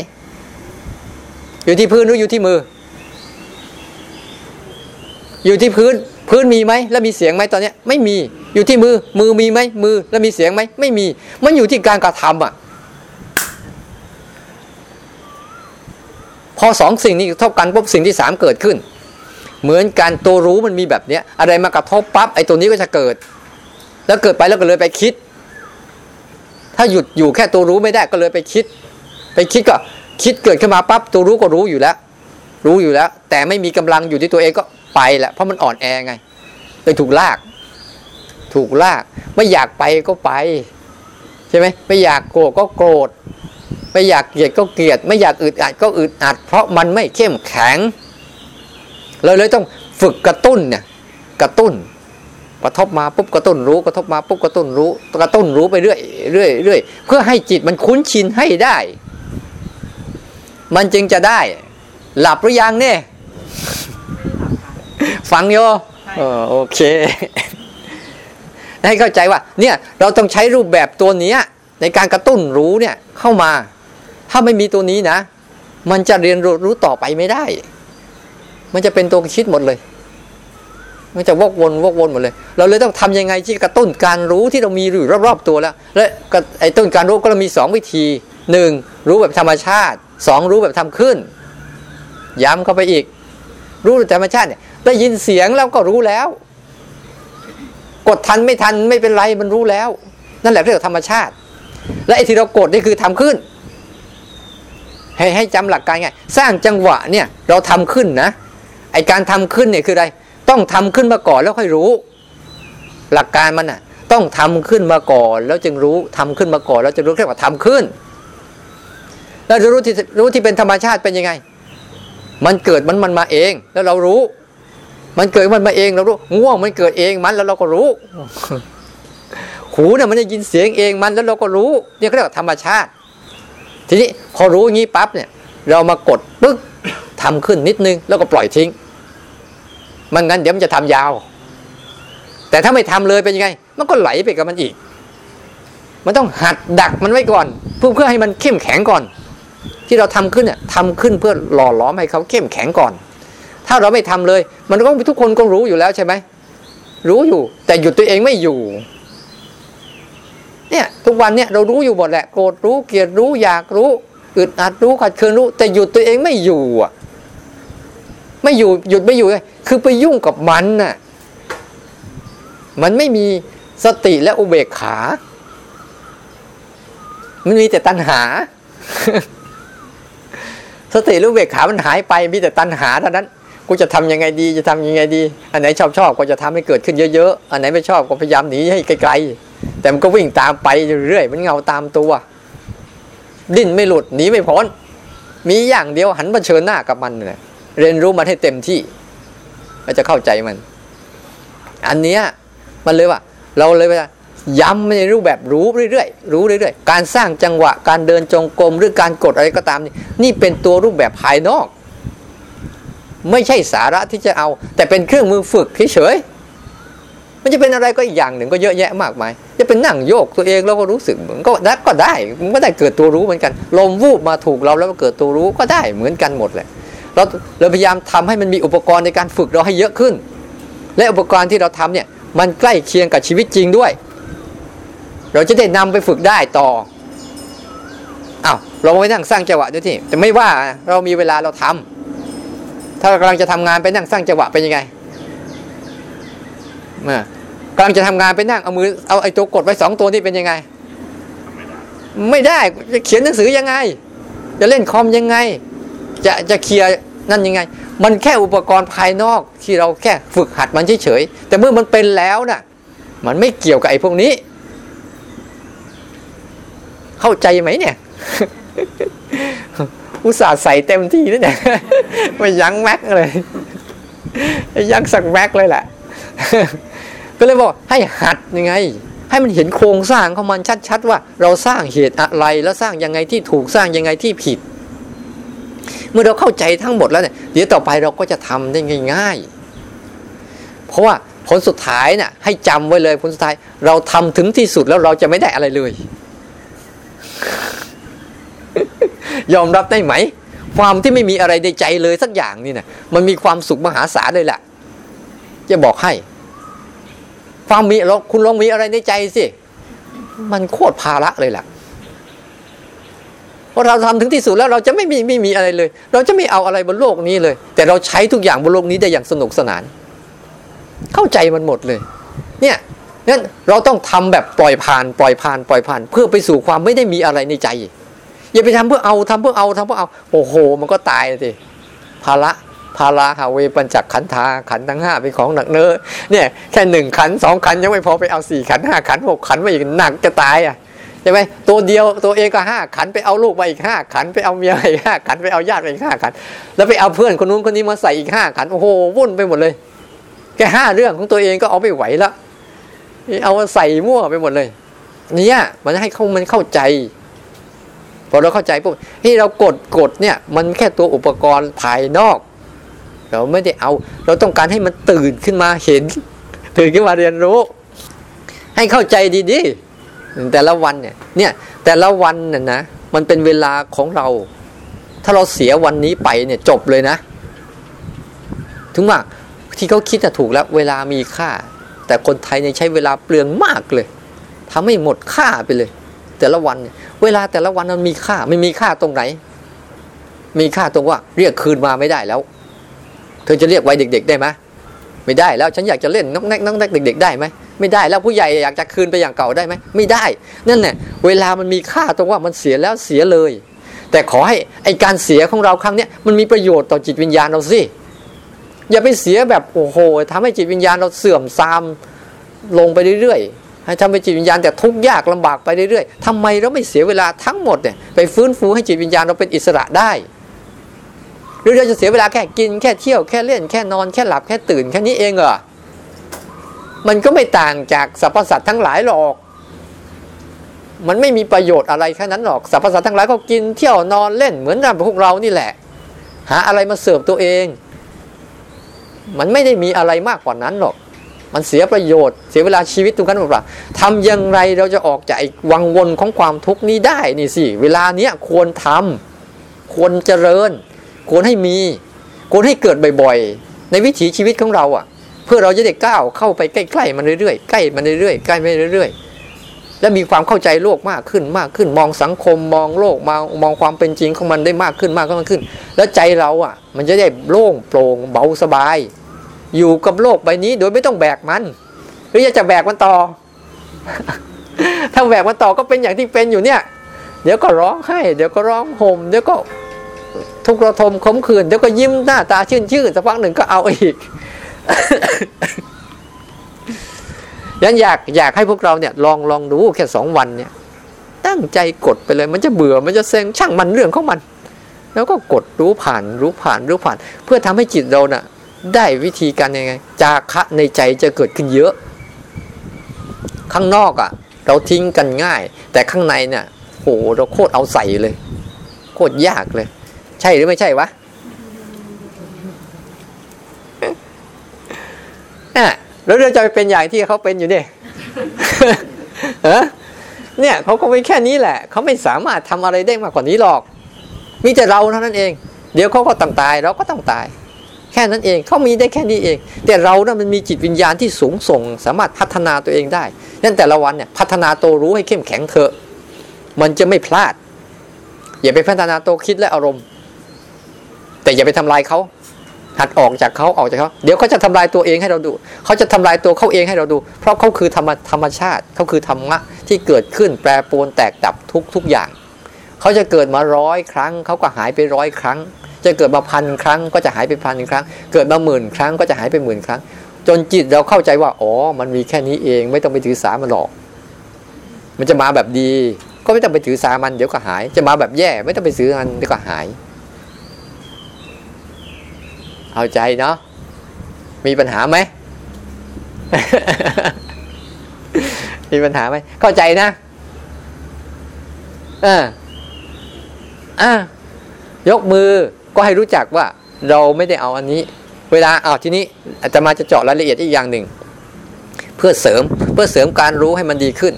อยู่ที่พื้นหรืออยู่ที่มือ อยู่ที่พื้นพื้นมีไหมแล้วมีเสียงไหมตอนนี้ไม่มีอยู่ที่มือมือมีไหมมือแล้วมีเสียงไหมไม่มี มันอยู่ที่การกระทำอะพอสองสิ่งนี้เท่ากันปุ๊บสิ่งที่สามเกิดขึ้น เหมือนการตัวรู้มันมีแบบเนี้ย อะไรมากระทบปั๊บไอ้ตัวนี้ก็จะเกิด แล้วเกิดไปแล้วก็เลยไปคิด ถ้าหยุดอยู่แค่ตัวรู้ไม่ได้ก็เลยไปคิด ไปคิดก็คิดเกิดขึ้นมาปั๊บตัวรู้ก็รู้อยู่แล้ว รู้อยู่แล้ว แต่ไม่มีกำลังอยู่ที่ตัวเองก็ ไปแหละเพราะมันอ่อนแอไงไปถูกลาก ถูกลาก ไม่อยากไปก็ไป ใช่ไหมไม่อยากโกรธก็โกรธไม่อยากเกลียดก็เกลียด ไม่อยากอึดอัดก็อึดอัด เพราะมันไม่เข้มแข็งเราเลยต้องฝึกกระตุ้นเนี่ยกระตุ้นกระทบมาปุ๊บกระตุ้นรู้กระทบมาปุ๊บกระตุ้นรู้กระตุ้นรู้ไปเรื่อยเรื่อยเรื่อยเพื่อให้จิตมันคุ้นชินให้ได้ มันจึงจะได้ หลับหรือยังเนี่ย ฟังโยโอเค ให้เข้าใจว่า เนี่ยเราต้องใช้รูปแบบตัวนี้ในการกระตุ้นรู้เนี่ยเข้ามา ถ้าไม่มีตัวนี้นะ มันจะเรียนรู้ต่อไปไม่ได้ มันจะเป็นตัวคิดหมดเลย มันจะวกวนวกวนหมดเลย เราเลยต้องทำยังไงที่กระตุ้นการรู้ที่เรามีอยู่รอบๆตัวแล้ว และไอ้ต้นการรู้ก็เรามีสองวิธีหนึ่งรู้แบบธรรมชาติสองรู้แบบทำขึ้น ย้ำเข้าไปอีก รู้แบบธรรมชาติเนี่ย ได้ยินเสียงแล้วก็รู้แล้ว กดทันไม่ทันไม่เป็นไรมันรู้แล้ว นั่นแหละเรื่องธรรมชาติ และไอ้ที่เรากดนี่คือทำขึ้น ให้ให้จำหลักการไงสร้างจังหวะเนี่ยเราทำขึ้นนะไอการทำขึ้นเนี่ยคืออะไร ต้องทำขึ้นมาก่อนแล้วค่อยรู้ หลักการมันอะ ต้องทำขึ้นมาก่อน แล้วจึงรู้ทำขึ้นมาก่อน แล้วจะรู้แค่ว่าทำขึ้น แล้วรู้ที่รู้ที่เป็นธรรมชาติเป็นยังไง มันเกิดมันมันมาเอง แล้วเรารู้ มันเกิดมันมาเองเรารู้ง่วงมันเกิดเองมันแล้วเราก็รู้ หูเนี่ยมันจะยินเสียงเองมันแล้วเราก็รู้เนี่ยเขาเรียกว่าธรรมชาติ ทีนี้พอรู้อย่างนี้ปั๊บเนี่ย เรามากดปึ๊กทำขึ้นนิดนึงแล้วก็ปล่อยทิ้ง มันงั้นเดี๋ยวมันจะทำยาว แต่ถ้าไม่ทำเลยเป็นยังไง มันก็ไหลไปกับมันอีก มันต้องหัดดักมันไว้ก่อน เพื่อเพื่อให้มันเข้มแข็งก่อน ที่เราทำขึ้นเนี่ยทำขึ้นเพื่อหล่อหลอมให้เขาเข้มแข็งก่อน ถ้าเราไม่ทำเลย มันก็ทุกคนก็รู้อยู่แล้วใช่ไหมรู้อยู่ แต่หยุดตัวเองไม่อยู่ เนี่ยทุกวันเนี่ยเรารู้อยู่หมดแหละโกรธรู้เกลียดรู้อยากรู้อึดอัดรู้ขัดเคืองรู้ แต่หยุดตัวเองไม่อยู่อะ ไม่อยู่หยุดไม่อยู่เลยคือไปยุ่งกับมันน่ะมันไม่มีสติและอุเบกขา มันมีแต่ตัณหา สติและอุเบกขามันหายไปมีแต่ตัณหาเท่านั้น กูจะทำยังไงดีจะทำยังไงดี อันไหนชอบชอบก็จะทำให้เกิดขึ้นเยอะๆ อันไหนไม่ชอบก็พยายามหนีให้ไกลๆ แต่มันก็วิ่งตามไปเรื่อยมันเงาตามตัว ดิ้นไม่หลุดหนีไม่พ้น มีอย่างเดียวหันมาเชิญหน้ากับมันเลยเรียนรู้มันให้เต็มที่เราจะเข้าใจมัน อันเนี้ยมันเลยว่า เราเลยว่าย้ำในรูปแบบรู้เรื่อยๆ รู้เรื่อยๆ การสร้างจังหวะ การเดินจงกรมหรือการกดอะไรก็ตามนี่ นี่เป็นตัวรูปแบบภายนอก ไม่ใช่สาระที่จะเอา แต่เป็นเครื่องมือฝึกเฉยๆมันจะเป็นอะไรก็อีกอย่างหนึ่งก็เยอะแยะมากมาย จะเป็นนั่งโยกตัวเองแล้วก็รู้สึกเหมือนก็ได้ก็ได้มันก็ได้เกิดตัวรู้เหมือนกัน ลมวูบมาถูกเราแล้วก็เกิดตัวรู้ก็ได้เหมือนกันหมดเลยเราเราพยายามทำให้มันมีอุปกรณ์ในการฝึกเราให้เยอะขึ้น และอุปกรณ์ที่เราทำเนี่ยมันใกล้เคียงกับชีวิตจริงด้วย เราจะได้นำไปฝึกได้ต่ออา้าวเราไปนั่งสร้างจังหวะด้วยที่แต่ไม่ว่าเรามีเวลาเราทำ ถ้ากำลังจะทำงานไปนั่งสร้างจังหวะเป็นยังไงเมื่อกำลังจะทำงานไปนั่งเอามือเอาไอ้ตัวกดไว้สองตัวนี่เป็นยังไง ไม่ได้จะเขียนหนังสือยังไง จะเล่นคอมยังไง จะจะเคลียร์นั่นยังไง มันแค่อุปกรณ์ภายนอกที่เราแค่ฝึกหัดมันเฉยๆแต่เมื่อมันเป็นแล้วนะ่ะ มันไม่เกี่ยวกับไอ้พวกนี้ เข้าใจไหมเนี่ย อุตส่าห์ใส่เต็มที่นี่เนี่ยไม่ยั้งแม็กเลยยั้งสักแม็กเลยแหละ ก็เลยบอกให้หัดยังไง ให้มันเห็นโครงสร้างของมันชัดๆว่า เราสร้างเหตุอะไรแล้วสร้างยังไงที่ถูกสร้างยังไงที่ผิด เมื่อเราเข้าใจทั้งหมดแล้วเนี่ยเดี๋ยวต่อไปเราก็จะทำได้ง่าย ๆ เพราะว่าผลสุดท้ายเนี่ยให้จำไว้เลยผลสุดท้าย เราทำถึงที่สุดแล้วเราจะไม่ได้อะไรเลย ยอมรับได้ไหม ความที่ไม่มีอะไรในใจเลยสักอย่างนี่นะมันมีความสุขมหาศาลเลยแหละจะบอกให้ ความมีคุณลองมีอะไรในใจสิมันโคตรภาระเลยแหละพราะเราทำถึงที่สุดแล้วเราจะไม่มีไม่มีอะไรเลย เราจะไม่เอาอะไรบนโลกนี้เลย แต่เราใช้ทุกอย่างบนโลกนี้ได้อย่างสนุกสนาน เข้าใจมันหมดเลย เนี่ยนั้นเราต้องทำแบบปล่อยผ่าน ปล่อยผ่าน ปล่อยผ่าน เพื่อไปสู่ความไม่ได้มีอะไรในใจ อย่าไปทำเพื่อเอาทำเพื่อเอาทำเพื่อเอา โอ้โห มันก็ตายเลยภาระพาราหาเวปัญจขันธาขันทั้งห้าเป็นของหนักเนื้อเนี่ยแค่หนึ่งขันสองขันยังไม่พอไปเอาสี่ขันห้าขันหกขันมาอีกหนักจะตายอะใช่ไหมตัวเดียวตัวเองก็ห้าขันไปเอาลูกมาอีกห้าขันไปเอาเมียอีกห้าขันไปเอาญาติอีกห้าขัน แล้วไปเอาเพื่อนคนนู้นคนนี้มาใส่อีกห้าขันโอ้โหวุ่นไปหมดเลยแค่ห้าเรื่องของตัวเองก็เอาไม่ไหวแล้วเอาใส่มั่วไปหมดเลยเนี่ยมันให้เขามันเข้าใจ พอเราเข้าใจปุ๊บที่เรากดกดเนี่ยมันแค่ตัวอุปกรณ์ภายนอก เราไม่ได้เอา เราต้องการให้มันตื่นขึ้นมาเห็น ตื่นขึ้นมาเรียนรู้ ให้เข้าใจดีๆแต่ละวันเนี่ยเนี่ยแต่ละวันน่ะนะมันเป็นเวลาของเรา ถ้าเราเสียวันนี้ไปเนี่ยจบเลยนะ ถึงว่าที่เขาคิดถูกแล้วเวลามีค่า แต่คนไทยเนี่ยใช้เวลาเปลืองมากเลยทำให้หมดค่าไปเลย แต่ละวันเนี่ย เวลาแต่ละวันมันมีค่าไม่มีค่าตรงไหน มีค่าตรงว่า เรียกคืนมาไม่ได้แล้ว เธอจะเรียกไว้เด็ก ๆ ได้ไหมไม่ได้แล้วฉันอยากจะเล่นน้องแนกน้องแนกเด็ก ๆ ได้ไหมไม่ได้แล้วผู้ใหญ่อยากจะคืนไปอย่างเก่าได้ไหมไม่ได้ นั่นแหละเวลามันมีค่าตรงว่ามันเสียแล้วเสียเลย แต่ขอให้ไอการเสียของเราครั้งนี้มันมีประโยชน์ต่อจิตวิญญาณเราสิอย่าไปเสียแบบโอ้โหทำให้จิตวิญญาณเราเสื่อมทรามลงไปเรื่อยๆ ให้ทำให้จิตวิญญาณแต่ทุกข์ยากลำบากไปเรื่อยๆทำไมเราไม่เสียเวลาทั้งหมดเนี่ยไปฟื้นฟูให้จิตวิญญาณเราเป็นอิสระได้หรือเราจะเสียเวลาแค่กินแค่เที่ยวแค่เล่นแค่นอนแค่หลับแค่ตื่นแค่นี้เองเหรอมันก็ไม่ต่างจากสรรพสัตว์ทั้งหลายหรอก มันไม่มีประโยชน์อะไรแค่นั้นหรอกสรรพสัตว์ทั้งหลายก็กินเที่ยวนอนเล่นเหมือนกับพวกเรานี่แหละ หาอะไรมาเสิร์ฟตัวเอง มันไม่ได้มีอะไรมากกว่านั้นหรอก มันเสียประโยชน์ เสียเวลาชีวิตตรงนั้นหรือเปล่าทำอย่างไรเราจะออกจากวังวนของความทุกข์นี้ได้นี่สิ เวลาเนี้ยควรทำควรเจริญ ควรให้มี ควรให้เกิดบ่อยๆ ในวิถีชีวิตของเราอะ เพื่อเราจะได้ก้าวเข้าไปใกล้ๆมันเรื่อยๆ ใกล้มันเรื่อยๆ ใกล้ไปเรื่อยๆและมีความเข้าใจโลกมากขึ้นมากขึ้นมองสังคมมองโลกมองมองความเป็นจริงของมันได้มากขึ้นมากขึ้นมากขึ้นแล้วใจเราอะ มันจะได้โล่งโปร่งเบาสบาย อยู่กับโลกใบนี้ โดยไม่ต้องแบกมัน หรืออยากจะแบกมันต่อ ถ้าแบกมันต่อก็เป็นอย่างที่เป็นอยู่เนี่ย เดี๋ยวก็ร้องไห้เดี๋ยวก็ร้องห่มเดี๋ยวก็ทุกระทมขมขื่นเดี๋ยวก็ยิ้มหน้าตาชื่นชื่นสักพักหนึ่งก็เอาอีกยันอยากอยากให้พวกเราเนี่ยลองลองดูแค่สองวันเนี่ย ตั้งใจกดไปเลย มันจะเบื่อมันจะเซ็งช่างมันเรื่องของมัน แล้วก็กดรู้ผ่านรู้ผ่านรู้ผ่าน เพื่อทำให้จิตเราเน่ะ ได้วิธีการยังไง จาคะในใจจะเกิดขึ้นเยอะ ข้างนอกอะ่ะ เราทิ้งกันง่าย แต่ข้างในเนี่ยโหเราโคตรเอาใส่เลย โคตรยากเลย ใช่หรือไม่ใช่วะน่ะแล้วเราจะไปเป็นอย่างที่เขาเป็นอยู่เนี่ยเนี่ยเขาก็เป็นแค่นี้แหละ เขาไม่สามารถทำอะไรได้มากกว่านี้หรอก มีแต่เราเท่านั้นเอง เดี๋ยวเขาก็ต้องตาย เราก็ต้องตาย แค่นั้นเองเขามีได้แค่นี้เอง แต่เรานะ่ะมันมีจิตวิญญาณที่สูงส่ง สามารถพัฒนาตัวเองได้นั่นแต่ละวันเนี่ยพัฒนาตัวรู้ให้เข้มแข็งเถอะ มันจะไม่พลาด อย่าไปพัฒนาตัวคิดและอารมณ์ แต่อย่าไปทำลายเขาหัดออกจากเขาออกจากเขาเดี๋ยวเขาจะทำลายตัวเองให้เราดู เขาจะทำลายตัวเขาเองให้เราดู เพราะเขาคือธรรมธรรมชาติเขาคือธรรมะที่เกิดขึ้นแปรปรวนแตกดับทุกทุกอย่าง เขาจะเกิดมาร้อยครั้งเขาก็หายไปร้อยครั้ง จะเกิดมาพันครั้งก็จะหายไปพันครั้ง เกิดมาหมื่นครั้งก็จะหายไปหมื่นครั้ง จนจิตเราเข้าใจว่าอ๋อ มันมีแค่นี้เองไม่ต้องไปถือสามันหรอก มันจะมาแบบดี ก็ไม่ต้องไปถือสามันเดี๋ยวก็หาย จะมาแบบแย่ ไม่ต้องไปซื้อมันเดี๋ยวก็หาย เอาใจเนาะมีปัญหาไหมมีปัญหาไหมเข้าใจนะอ่าอ่ายกมือ ก็ให้รู้จักว่าเราไม่ได้เอาอันนี้ เวลาเอาทีนี้อาจจะมาจะเจาะรายละเอียดอีกอย่างหนึ่ง เพื่อเสริมเพื่อเสริมการรู้ให้มันดีขึ้น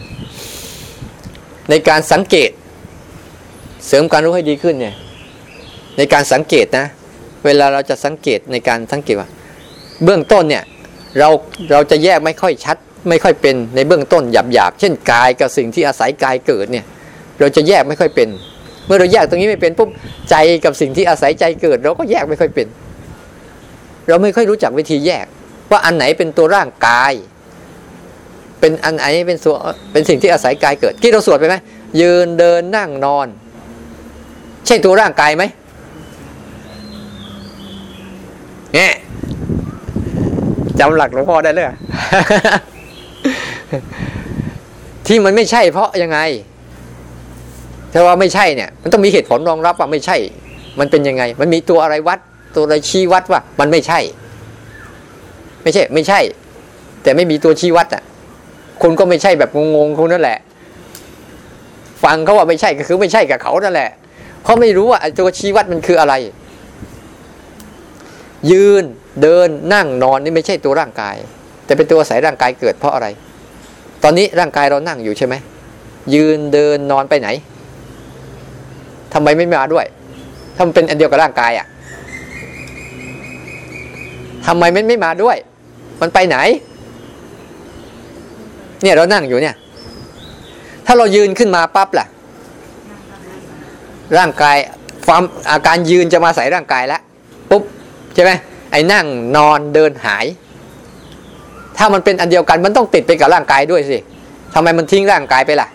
ในการสังเกต เสริมการรู้ให้ดีขึ้นเนี่ยในการสังเกตนะ เวลาเราจะสังเกตในการสังเกตว่า เบื้องต้นเนี่ยเราเราจะแยกไม่ค่อยชัด ไม่ค่อยเป็นในเบื้องต้นหยาบหยาบเช่นกายกับสิ่งที่อาศัยกายเกิดเนี่ย เราจะแยกไม่ค่อยเป็น เมื่อเราแยกตรงนี้ไม่เป็นปุ๊บใจกับสิ่งที่อาศัยใจเกิด เราก็แยกไม่ค่อยเป็น เราไม่ค่อยรู้จักวิธีแยก ว่าอันไหนเป็นตัวร่างกาย เป็นอันไหนเป็นส่วนเป็นสิ่งที่อาศัยกายเกิด ที่เราสวดไปไหมยืนเดินนั่งนอน ใช่ตัวร่างกายไหมเนี่ยจำหลักหลวงพ่อได้เลยที่มันไม่ใช่เพราะยังไง ถ้าว่าไม่ใช่เนี่ย มันต้องมีเหตุผลรองรับว่าไม่ใช่ มันเป็นยังไง มันมีตัวอะไรวัด ตัวอะไรชี้วัดว่า มันไม่ใช่ ไม่ใช่ ไม่ใช่ แต่ไม่มีตัวชี้วัดอะคุณก็ไม่ใช่แบบงงๆคุณนั่นแหละ ฟังเขาว่าไม่ใช่ก็คือไม่ใช่กับเขานั่นแหละเพราะไม่รู้ว่าตัวชี้วัดมันคืออะไร ยืนเดินนั่งนอนนี่ไม่ใช่ตัวร่างกาย แต่เป็นตัวสายร่างกายเกิดเพราะอะไร ตอนนี้ร่างกายเรานั่งอยู่ใช่ไหมยืนเดินนอนไปไหน ทำไมไม่มาด้วย ถ้ามันเป็นอันเดียวกับร่างกายอะทำไมมันไม่มาด้วย มันไปไหน เนี่ยเรานั่งอยู่เนี่ย ถ้าเรายืนขึ้นมาปั๊บล่ะ ร่างกายความอาการยืนจะมาใส่ร่างกายแล้วปุ๊บใช่ไหมไอ้นั่งนอนเดินหาย ถ้ามันเป็นอันเดียวกันมันต้องติดไปกับร่างกายด้วยสิทำไมมันทิ้งร่างกายไปล่ะ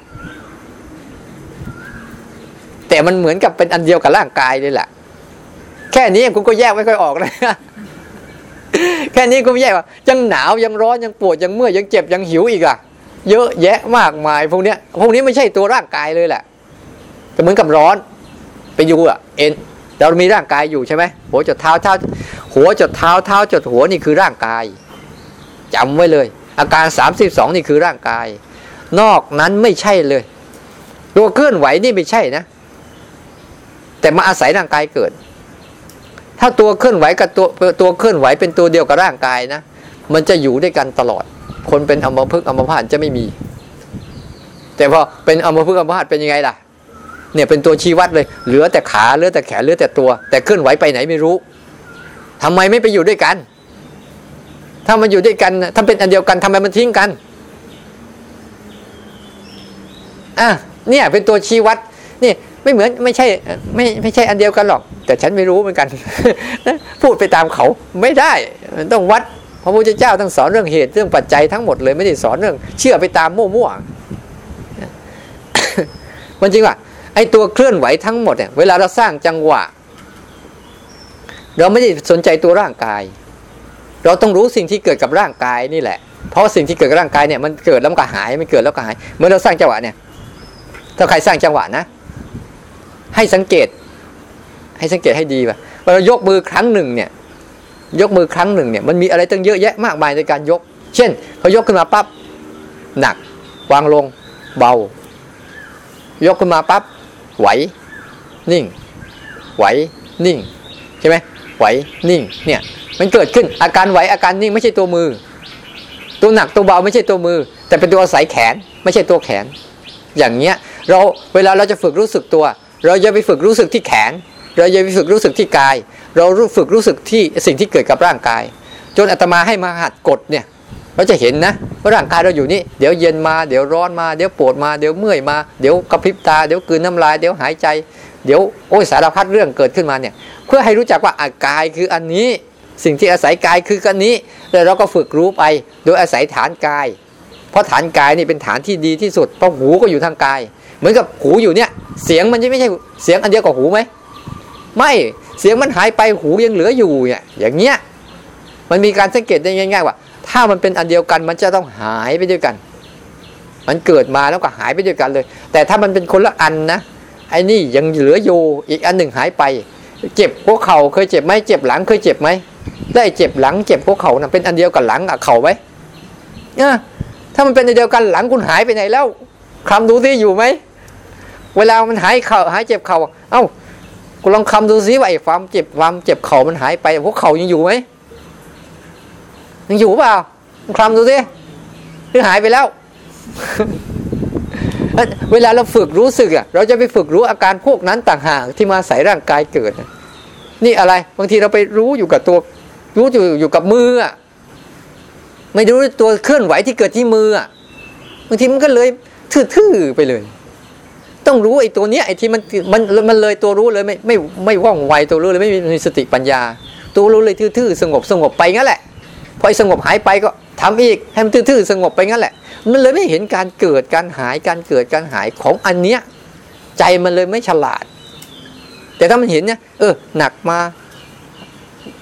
แต่มันเหมือนกับเป็นอันเดียวกับร่างกายเลยแหละแค่นี้คุณก็แยกไม่ค่อยออกเลยแค่นี้คุณแยกว่ายังหนาวยังร้อนยังปวดยังเมื่อยยังเจ็บยังหิวอีกอะเยอะแยะมากมายพวกเนี้ยพวกนี้ไม่ใช่ตัวร่างกายเลยแหละก็เหมือนกับร้อนไปอยู่อะเอ็นเรามีร่างกายอยู่ใช่ไหมหัวจดเท้าเท้า หัวจดเท้าเท้าจดหัวนี่คือร่างกายจำไว้เลย อาการสามสิบสองนี่คือร่างกาย นอกนั้นไม่ใช่เลย ตัวเคลื่อนไหวนี่ไม่ใช่นะ แต่มาอาศัยร่างกายเกิด ถ้าตัวเคลื่อนไหวกับตัวตัวเคลื่อนไหวเป็นตัวเดียวกับร่างกายนะ มันจะอยู่ด้วยกันตลอด คนเป็นอัมพฤกษ์อัมพาตจะไม่มี แต่พอเป็นอัมพฤกษ์อัมพาตเป็นยังไงล่ะ เนี่ยเป็นตัวชี้วัดเลย เหลือแต่ขาเหลือแต่แขนเหลือแต่ตัว แต่เคลื่อนไหวไปไหนไม่รู้ทำไมไม่ไปอยู่ด้วยกัน ถ้ามันอยู่ด้วยกัน ถ้าเป็นอันเดียวกันทำไมมันทิ้งกันอะเนี่ยเป็นตัวชี้วัดนี่ ไม่เหมือนไม่ใช่ไม่ไม่ใช่อันเดียวกันหรอก แต่ฉันไม่รู้เหมือนกัน พูดไปตามเขาไม่ได้มันต้องวัดพระพุทธเจ้าต้องสอนเรื่องเหตุเรื่องปัจจัยทั้งหมดเลยไม่ได้สอนเรื่อง เชื่อไปตามมั่วๆมันจริงว่าไอ้ตัวเคลื่อนไหวทั้งหมดเนี่ยเวลาเราสร้างจังหวะ เราไม่ได้สนใจตัวร่างกาย เราต้องรู้สิ่งที่เกิดกับร่างกายนี่แหละ เพราะสิ่งที่เกิดกับร่างกายเนี่ยมันเกิดแล้วก็หายมันเกิดแล้วก็หายเมื่อเราสร้างจังหวะเนี่ยถ้าใครสร้างจังหวะนะ ให้สังเกต ให้สังเกตให้ดีว่าเรายกมือครั้งหนึ่งเนี่ยยกมือครั้งหนึ่งเนี่ยมันมีอะไรตั้งเยอะแยะมากมายในการยก เช่นพอยกขึ้นมาปั๊บหนัก วางลงเบา ยกขึ้นมาปั๊บไหว นิ่ง ไหวนิ่งใช่ไหมไหวนิ่งเนี่ยมันเกิดขึ้นอาการไหวอาการนิ่งไม่ใช่ตัวมือ ตัวหนักตัวเบาไม่ใช่ตัวมือ แต่เป็นตัวอาศัยแขนไม่ใช่ตัวแขน อย่างเงี้ยเราเวลาเราจะฝึกรู้สึกตัว เราจะไปฝึกรู้สึกที่แขน เราจะไปฝึกรู้สึกที่กาย เรารู้ฝึกรู้สึกที่สิ่งที่เกิดกับร่างกาย จนอาตมาให้มาหัดกดเนี่ยเราจะเห็นนะว่าร่างกายเราอยู่นี่เดี๋ยวเย็นมาเดี๋ยวร้อนมาเดี๋ยวปวดมาเดี๋ยวเมื่อยมาเดี๋ยวกระพริบตาเดี๋ยวกืนน้ำลายเดี๋ยวหายใจ เดี๋ยวโอ้ยสารพัดเรื่องเกิดขึ้นมาเนี่ยเพื่อให้รู้จักว่าอากายคืออันนี้สิ่งที่อาศัยกายคืออันนี้ แล้วเราก็ฝึกรู้ไปโดยอาศัยฐานกาย เพราะฐานกายนี่เป็นฐานที่ดีที่สุดเพราะหูก็อยู่ทางกาย เหมือนกับหูอยู่เนี่ย เสียงมันจะไม่ใช่เสียงอันเดียวกับหูไหมไม่เสียงมันหายไปหูยังเหลืออยู่เนี่ยอย่างเงี้ยมันมีการสังเกตได้ง่าย ๆ ว่า ถ้ามันเป็นอันเดียวกันมันจะต้องหายไปด้วยกัน มันเกิดมาแล้วก็หายไปด้วยกันเลย แต่ถ้ามันเป็นคนละอันนะไอ้นี่ยังเหลืออยู่อีกอันหนึ่งหายไป เจ็บหัวเข่าเคยเจ็บไหมเจ็บหลังเคยเจ็บไหมได้เจ็บหลังเจ็บหัวเข่านะเป็นอันเดียวกับหลังกับเข่าไหมเนี่ยถ้ามันเป็นอันเดียวกันหลังคุณหายไปไหนแล้วคำดูซิอยู่ไหม เวลามันหายเข่าหายเจ็บเข่าเอ้าคุณลองคำดูซิว่าไอ้ความเจ็บความเจ็บเข่ามันหายไปหัวเข่ายังอยู่ไหมยังอยู่เปล่าคลำดูสิหรือหายไปแล้ว เวลาเราฝึกรู้สึกอะ เราจะไปฝึกรู้อาการพวกนั้นต่างหากที่มาใส่ร่างกายเกิด นี่อะไร บางทีเราไปรู้อยู่กับตัว รู้อยู่อยู่กับมืออะ ไม่รู้ตัวเคลื่อนไหวที่เกิดที่มืออะ บางทีมันก็เลยทื่อๆไปเลย ต้องรู้ไอ้ตัวเนี้ยไอ้ที่มันมันมันเลยตัวรู้เลยไม่ไม่ไม่ว่องไวตัวรู้เลยไม่มีสติปัญญา ตัวรู้เลยทื่อๆสงบสงบไปงั้นแหละพอสงบหายไปก็ทำอีกให้มันทื่อๆสงบไปงั้นแหละ มันเลยไม่เห็นการเกิดการหายการเกิดการหายของอันเนี้ยใจมันเลยไม่ฉลาด แต่ถ้ามันเห็นเนี่ยเออหนักมา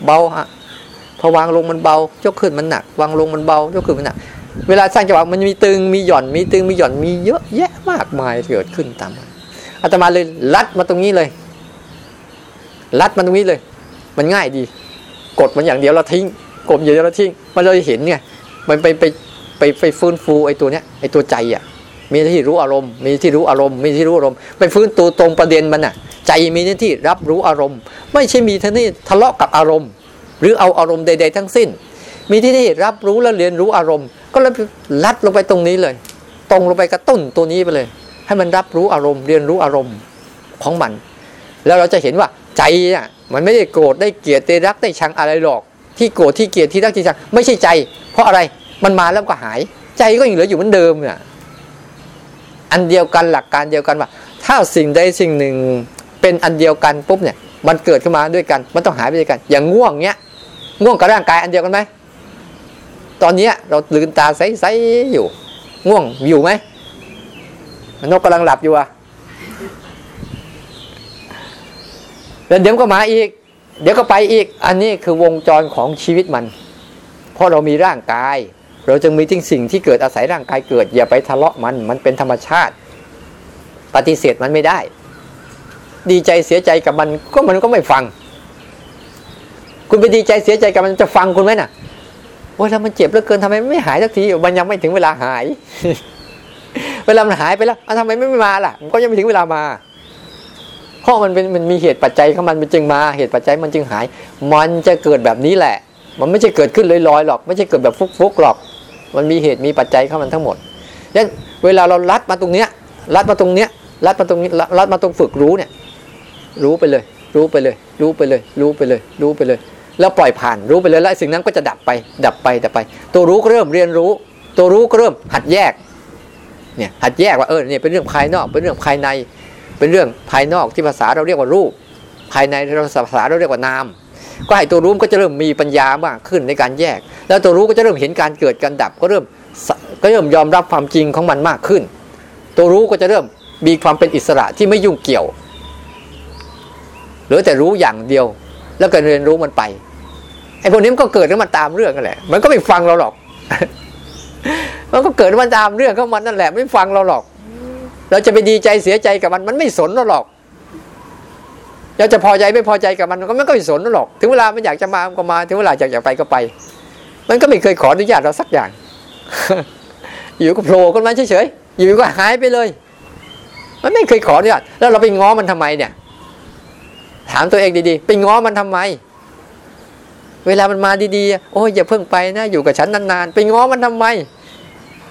เบาฮะพอวางลงมันเบายกขึ้นมันหนัก วางลงมันเบายกขึ้นมันหนัก เวลาสร้างจังหวะมันมีตึงมีหย่อนมีตึงมีหย่อนมีเยอะแยะมากมายเกิดขึ้นตามมาอาตมาเลยลัดมาตรงนี้เลยลัดมันตรงนี้เลย มันง่ายดี กดมันอย่างเดียวเราทิ้งกดอย่างเดียวเราทิ้งมันเลยเห็นไงมันไปไปไปไปฟื้นฟูไอ้ตัวเนี้ยไอ้ตัวใจอะ มีที่รู้อารมณ์ มีที่รู้อารมณ์ มีที่รู้อารมณ์ไปฟื้นตัวตรงประเด็นมันอะ ใจมีหน้าที่รับรู้อารมณ์ ไม่ใช่มีท่านี่ทะเลาะกับอารมณ์ หรือเอาอารมณ์ใด ๆ ทั้งสิ้น มีที่นี่รับรู้และเรียนรู้อารมณ์ ก็เลยลัดลงไปตรงนี้เลย ตรงลงไปกระตุ้นตัวนี้ไปเลย ให้มันรับรู้อารมณ์ เรียนรู้อารมณ์ของมัน แล้วเราจะเห็นว่าใจอะมันไม่ได้โกรธได้เกลียดได้รักได้ชังอะไรหรอก ที่โกรธที่เกลียดที่รักที่ชังไม่ใช่ใจ เพราะอะไรมันมาแล้วก็หาย ใจก็ยังเหลืออยู่เหมือนเดิมเนี่ยอันเดียวกันหลักการเดียวกันว่า ถ้าสิ่งใดสิ่งหนึ่งเป็นอันเดียวกันปุ๊บเนี่ยมันเกิดขึ้นมาด้วยกัน มันต้องหายไปด้วยกัน อย่างง่วงเนี้ยง่วงกับร่างกายอันเดียวกันไหม ตอนนี้เราลืมตาใสๆอยู่ ง่วงอยู่ไหมนกกำลังหลับอยู่อะแล้วเดี๋ยวก็มาอีก เดี๋ยวก็ไปอีก อันนี้คือวงจรของชีวิตมัน เพราะเรามีร่างกาย เราจึงมีทิ้งสิ่งที่เกิดอาศัยร่างกายเกิด อย่าไปทะเลาะมัน มันเป็นธรรมชาติ ปฏิเสธมันไม่ได้ ดีใจเสียใจกับมันก็มันก็ไม่ฟัง คุณไปดีใจเสียใจกับมันจะฟังคุณไหมน่ะ โอ้ยแล้วมันเจ็บเหลือเกินทำไมไม่หายสักทีมันยังไม่ถึงเวลาหาย เวลามันหายไปแล้วทำไมไม่มาล่ะ มันก็ยังไม่ถึงเวลามาเพราะมันเป็นมันมีเหตุปัจจัยของมันมันจึงมา เหตุปัจจัยมันจึงหาย มันจะเกิดแบบนี้แหละ มันไม่ใช่เกิดขึ้นลอยๆหรอก ไม่ใช่เกิดแบบฟุกๆหรอก มันมีเหตุมีปัจจัยเข้ามันทั้งหมดดังนั้นเวลาเราลัดมาตรงเนี้ยลัดมาตรงเนี้ยลัดมาตรงนี้ลัดมาตรงฝึกรู้เนี่ย รู้ไปเลย รู้ไปเลย รู้ไปเลย รู้ไปเลย รู้ไปเลย แล้วปล่อยผ่านรู้ไปเลยแล้วสิ่งนั้นก็จะดับไป ดับไปดับไป ตัวรู้ก็เริ่มเรียนรู้ ตัวรู้ก็เริ่มหัดแยกเนี่ยหัดแยกว่าเออเนี่ยเป็นเรื่องภายนอก เป็นเรื่องภายใน เป็นเรื่องภายนอกที่ภาษาเราเรียกว่ารูป ภายในเราภาษาเราเรียกว่านามก็ให้ตัวรู้ก็จะเริ่มมีปัญญามากขึ้นในการแยก แล้วตัวรู้ก็จะเริ่มเห็นการเกิดการดับ ก็เริ่มก็เริ่มยอมรับความจริงของมันมากขึ้น ตัวรู้ก็จะเริ่มมีความเป็นอิสระที่ไม่ยุ่งเกี่ยวหรือแต่รู้อย่างเดียว แล้วก็เรียนรู้มันไป ไอ้พวกนี้มันก็เกิดขึ้นมาตามเรื่องกันแหละ มันก็ไม่ฟังเราหรอก มันก็เกิดมาตามเรื่องของมันนั่นแหละ ไม่ฟังเราหรอก เราจะไปดีใจเสียใจกับมัน มันไม่สนเราหรอก เราจะพอใจไม่พอใจกับมันมันก็ไม่ก็ไม่สนเราหรอก ถึงเวลามันอยากจะมาก็มา ถึงเวลาอยากอยากไปก็ไป มันก็ไม่เคยขออนุญาตเราสักอย่าง อยู่ก็โผล่ขึ้นมาเฉยๆ อยู่ก็หายไปเลย มันไม่เคยขออนุญาต แล้วเราไปง้อมันทำไมเนี่ย ถามตัวเองดีๆ ไปง้อมันทำไม เวลามันมาดีๆ โอ้ยอย่าเพิ่งไปนะ อยู่กับฉันนานๆ ไปง้อมันทำไม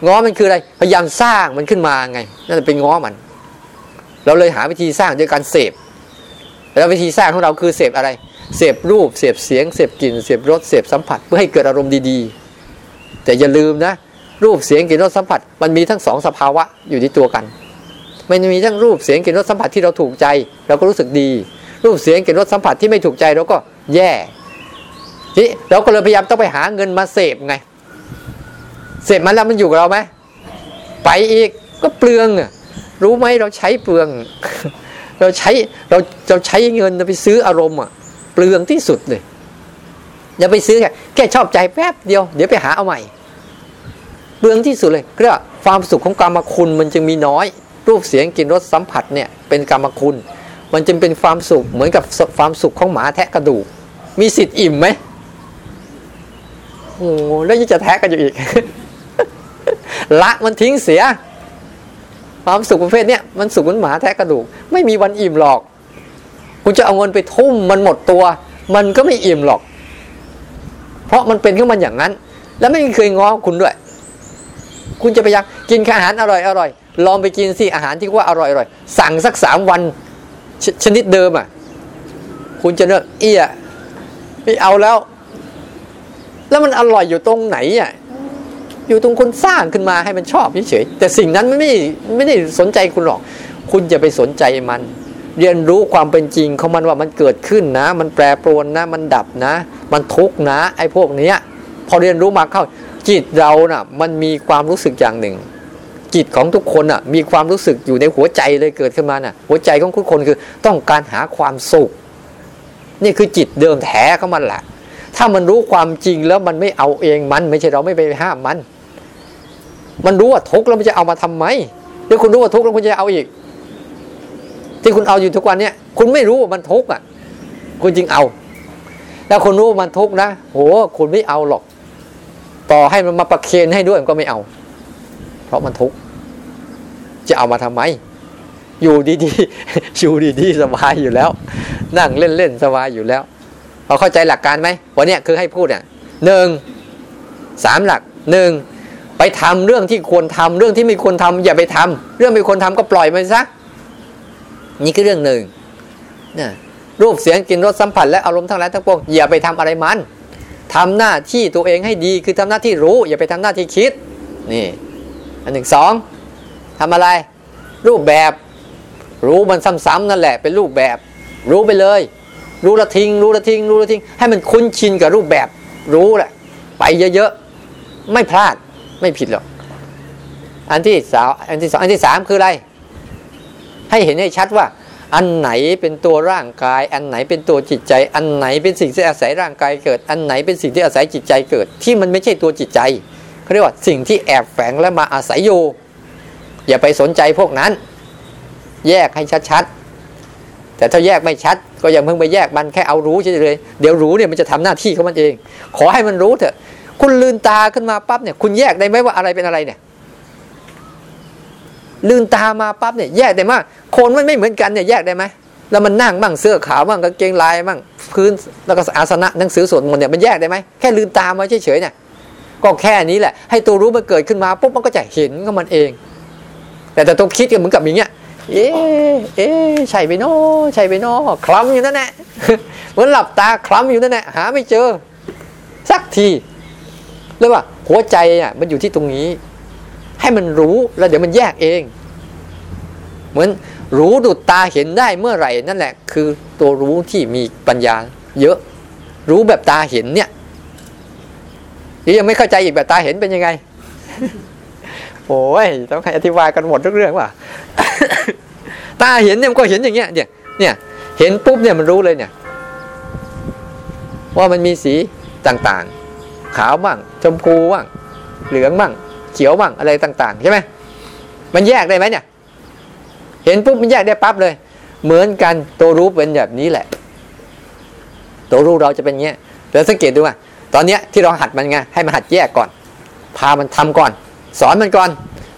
ง้อมันคืออะไร พยายามสร้างมันขึ้นมาไง นั่นไปง้อมัน เราเลยหาวิธีสร้างด้วยการเสพ แล้ววิธีสร้างของเราคือเสพอะไร เสพรูป เสพเสียง เสพกลิ่น เสพรส เสพสัมผัส เพื่อให้เกิดอารมณ์ดีๆ แต่อย่าลืมนะ รูป เสียง กลิ่น รส สัมผัส มันมีทั้งสองสภาวะอยู่ที่ตัวกัน มันมีทั้งรูป เสียง กลิ่น รส สัมผัสที่เราถูกใจ เราก็รู้สึกดี รูป เสียง กลิ่น รส สัมผัสที่ไม่ถูกใจเราก็แย่ ทีเราก็เลยพยายามต้องไปหาเงินมาเสพไง เสพมันแล้วมันอยู่กับเราไหมไปอีกก็เปลืองรู้ไหมเราใช้เปลือง เราใช้เราเราใช้เงินไปซื้ออารมณ์อะ เปลืองที่สุดเลยอย่าไปซื้อแค่แค่ชอบใจแป๊บเดียวเดี๋ยวไปหาเอาใหม่ เปลืองที่สุดเลยเรียกว่าความสุขของกรรมคุณมันจึงมีน้อย รูปเสียงกลิ่นรสสัมผัสเนี่ยเป็นกรรมคุณ มันจึงเป็นความสุขเหมือนกับความสุขของหมาแทะกระดูก มีสิทธิ์อิ่มไหม โอ้แล้วยังจะแทะกันอยู่อีก ละมันทิ้งเสีย ความสุขประเภทเนี้ยมันสุขเหมือนหมาแทะกระดูก ไม่มีวันอิ่มหรอก คุณจะเอาเงินไปทุ่มมันหมดตัว มันก็ไม่อิ่มหรอก เพราะมันเป็นขึ้นมันอย่างนั้น แล้วไม่เคยง้อคุณด้วย คุณจะไปยังกินอาหารอร่อยอร่อยลองไปกินสิอาหารที่ว่าอร่อยอร่อยสั่งสักสามวันชชนิดเดิมอะ คุณจะเลือกเอี้ยไม่เอาแล้ว แล้วมันอร่อยอยู่ตรงไหนอะอยู่ตรงคนสร้างขึ้นมาให้มันชอบเฉยๆแต่สิ่งนั้นมันไม่ไม่ได้สนใจคุณหรอก คุณจะไปสนใจมัน เรียนรู้ความเป็นจริงของมันว่ามันเกิดขึ้นนะ มันแปรปรวนนะ มันดับนะ มันทุกข์นะ ไอ้พวกเนี้ย พอเรียนรู้มาเข้าจิตเราน่ะ มันมีความรู้สึกอย่างหนึ่ง จิตของทุกคนอะ มีความรู้สึกอยู่ในหัวใจเลยเกิดขึ้นมาน่ะ หัวใจของทุกคนคือต้องการหาความสุข นี่คือจิตเดิมแท้ของมันแหละ ถ้ามันรู้ความจริงแล้วมันไม่เอาเองมัน ไม่ใช่เราไม่ไปห้ามมัน มันรู้ว่าทุกข์แล้วมันจะเอามาทำไมหรือคุณรู้ว่าทุกข์แล้วคุณจะเอาอีก ที่คุณเอาอยู่ทุกวันเนี้ยคุณไม่รู้ว่ามันทุกข์อะ คุณจึงเอา แล้วคุณรู้ว่ามันทุกข์นะโหคุณไม่เอาหรอก ต่อให้มันมาประเคนให้ด้วยมันก็ไม่เอา เพราะมันทุกข์จะเอามาทำไม อยู่ดีๆอยู่ดีๆสบายอยู่แล้ว นั่งเล่นๆสบายอยู่แล้ว พอเข้าใจหลักการไหมวันนี้คือให้พูดอะหนึ่งสามหลักหนึ่งไปทำเรื่องที่ควรทำเรื่องที่ไม่ควรทำอย่าไปทำเรื่องไม่ควรทำก็ปล่อยมันซะนี่คือเรื่องหนึ่งเนี่ยรูปเสียงกลิ่นรสสัมผัสและอารมณ์ทั้งหลายทั้งปวงอย่าไปทำอะไรมันทำหน้าที่ตัวเองให้ดีคือทำหน้าที่รู้ อย่าไปทำหน้าที่คิดนี่อันหนึ่งสองทำอะไร รูปแบบ รู้มันซ้ำๆนั่นแหละเป็นรูปแบบ รู้ไปเลย รู้ละทิ้งรู้ละทิ้งรู้ละทิ้งให้มันคุ้นชินกับรูปแบบรู้แหละ ไปเยอะๆไม่พลาดไม่ผิดหรอก อันที่สาวอันที่สองอันที่สามคืออะไร ให้เห็นให้ชัดว่า อันไหนเป็นตัวร่างกาย อันไหนเป็นตัวจิตใจ อันไหนเป็นสิ่งที่อาศัยร่างกายเกิด อันไหนเป็นสิ่งที่อาศัยจิตใจเกิด ที่มันไม่ใช่ตัวจิตใจเขาเรียกว่าสิ่งที่แอบแฝงและมาอาศัยอยู่อย่าไปสนใจพวกนั้น แยกให้ชัดๆ แต่ถ้าแยกไม่ชัดก็ย่าเพิ่งไปแยกมันแค่เอารู้เฉยๆเดี๋ยวรู้เนี่ยมันจะทำหน้าที่ของมันเอง ขอให้มันรู้เถอะ คุณลืนตาขึ้นมาปั๊บเนี่ย คุณแยกได้ไหมว่าอะไรเป็นอะไรเนี่ย ลืนตามาปั๊บเนี่ยแยกได้ไหมคนมันไม่เหมือนกันเนี่ยแยกได้ไหมแล้วมันนั่งบ้างเสื้อขาวบ้างกางเกงลายบ้างพื้นแล้วก็อาสนะหนังสือสวดมนต์เนี่ยมันแยกได้ไหมแค่ลืนตามาเฉยๆเนี่ยก็แค่นี้แหละ ให้ตัวรู้มันเกิดขึ้นมาปุ๊บมันก็จะเห็นก็มันเอง แต่แต่ตัวคิดก็เหมือนกับอย่างเงี้ย เอ๊เอ๊ะใช่ไปโน่ใช่ไปโน่คล้ำอยู่นั่นแหละเหมือนหลับตาคล้ำอยู่นั่นแหละหาไม่เจอ สักทีเลยว่าหัวใจอะมันอยู่ที่ตรงนี้ ให้มันรู้แล้วเดี๋ยวมันแยกเอง เหมือนรู้ดุดตาเห็นได้เมื่อไหร่นั่นแหละ คือตัวรู้ที่มีปัญญา เยอะ รู้แบบตาเห็นเนี่ยยังไม่เข้าใจอีกแบบตาเห็นเป็นยังไงโอ้ยต้องให้อธิบายกันหมดทุกเรื่องว่ะ ตาเห็นเนี่ยมันก็เห็นอย่างเงี้ยเนี่ยเนี่ยเห็นปุ๊บเนี่ยมันรู้เลยเนี่ย ว่ามันมีสีต่างๆ ขาวบ้างชมพูบ้างเหลืองบ้างเขียวบ้างอะไรต่าง ๆ ใช่ไหมมันแยกได้ไหมเนี่ย เห็นปุ๊บมันแยกได้ปั๊บเลย เหมือนกันตัวรู้เป็นแบบนี้แหละ ตัวรู้เราจะเป็นเงี้ยแล้วสังเกตดูว่าตอนเนี้ยที่เราหัดมันไงให้มันหัดแยกก่อน พามันทำก่อน สอนมันก่อน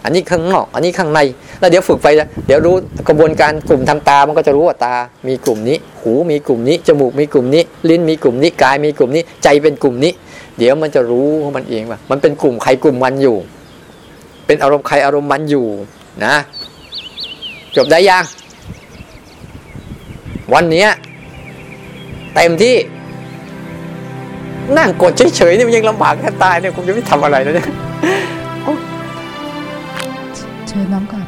อันนี้ข้างนอก อันนี้ข้างใน แล้วเดี๋ยวฝึกไปเดี๋ยวรู้กระบวนการกลุ่มทางตา มันก็จะรู้ว่าตา มีกลุ่มนี้ หูมีกลุ่มนี้ จมูกมีกลุ่มนี้ ลิ้นมีกลุ่มนี้ กายมีกลุ่มนี้ ใจเป็นกลุ่มนี้ เดี๋ยวมันจะรู้ของมันเองว่า มันเป็นกลุ่มใครกลุ่มมันอยู่ เป็นอารมณ์ใครอารมณ์มันอยู่นะ จบได้ยัง วันนี้เต็มที่ นั่งกดเฉยๆนี่มันยังลำบากแค่ตายเนี่ยผมจะไม่ทำอะไรแล้วเนี่ย เชิญน้อมกราบพระอาจารย์พร้อมกันนะคะ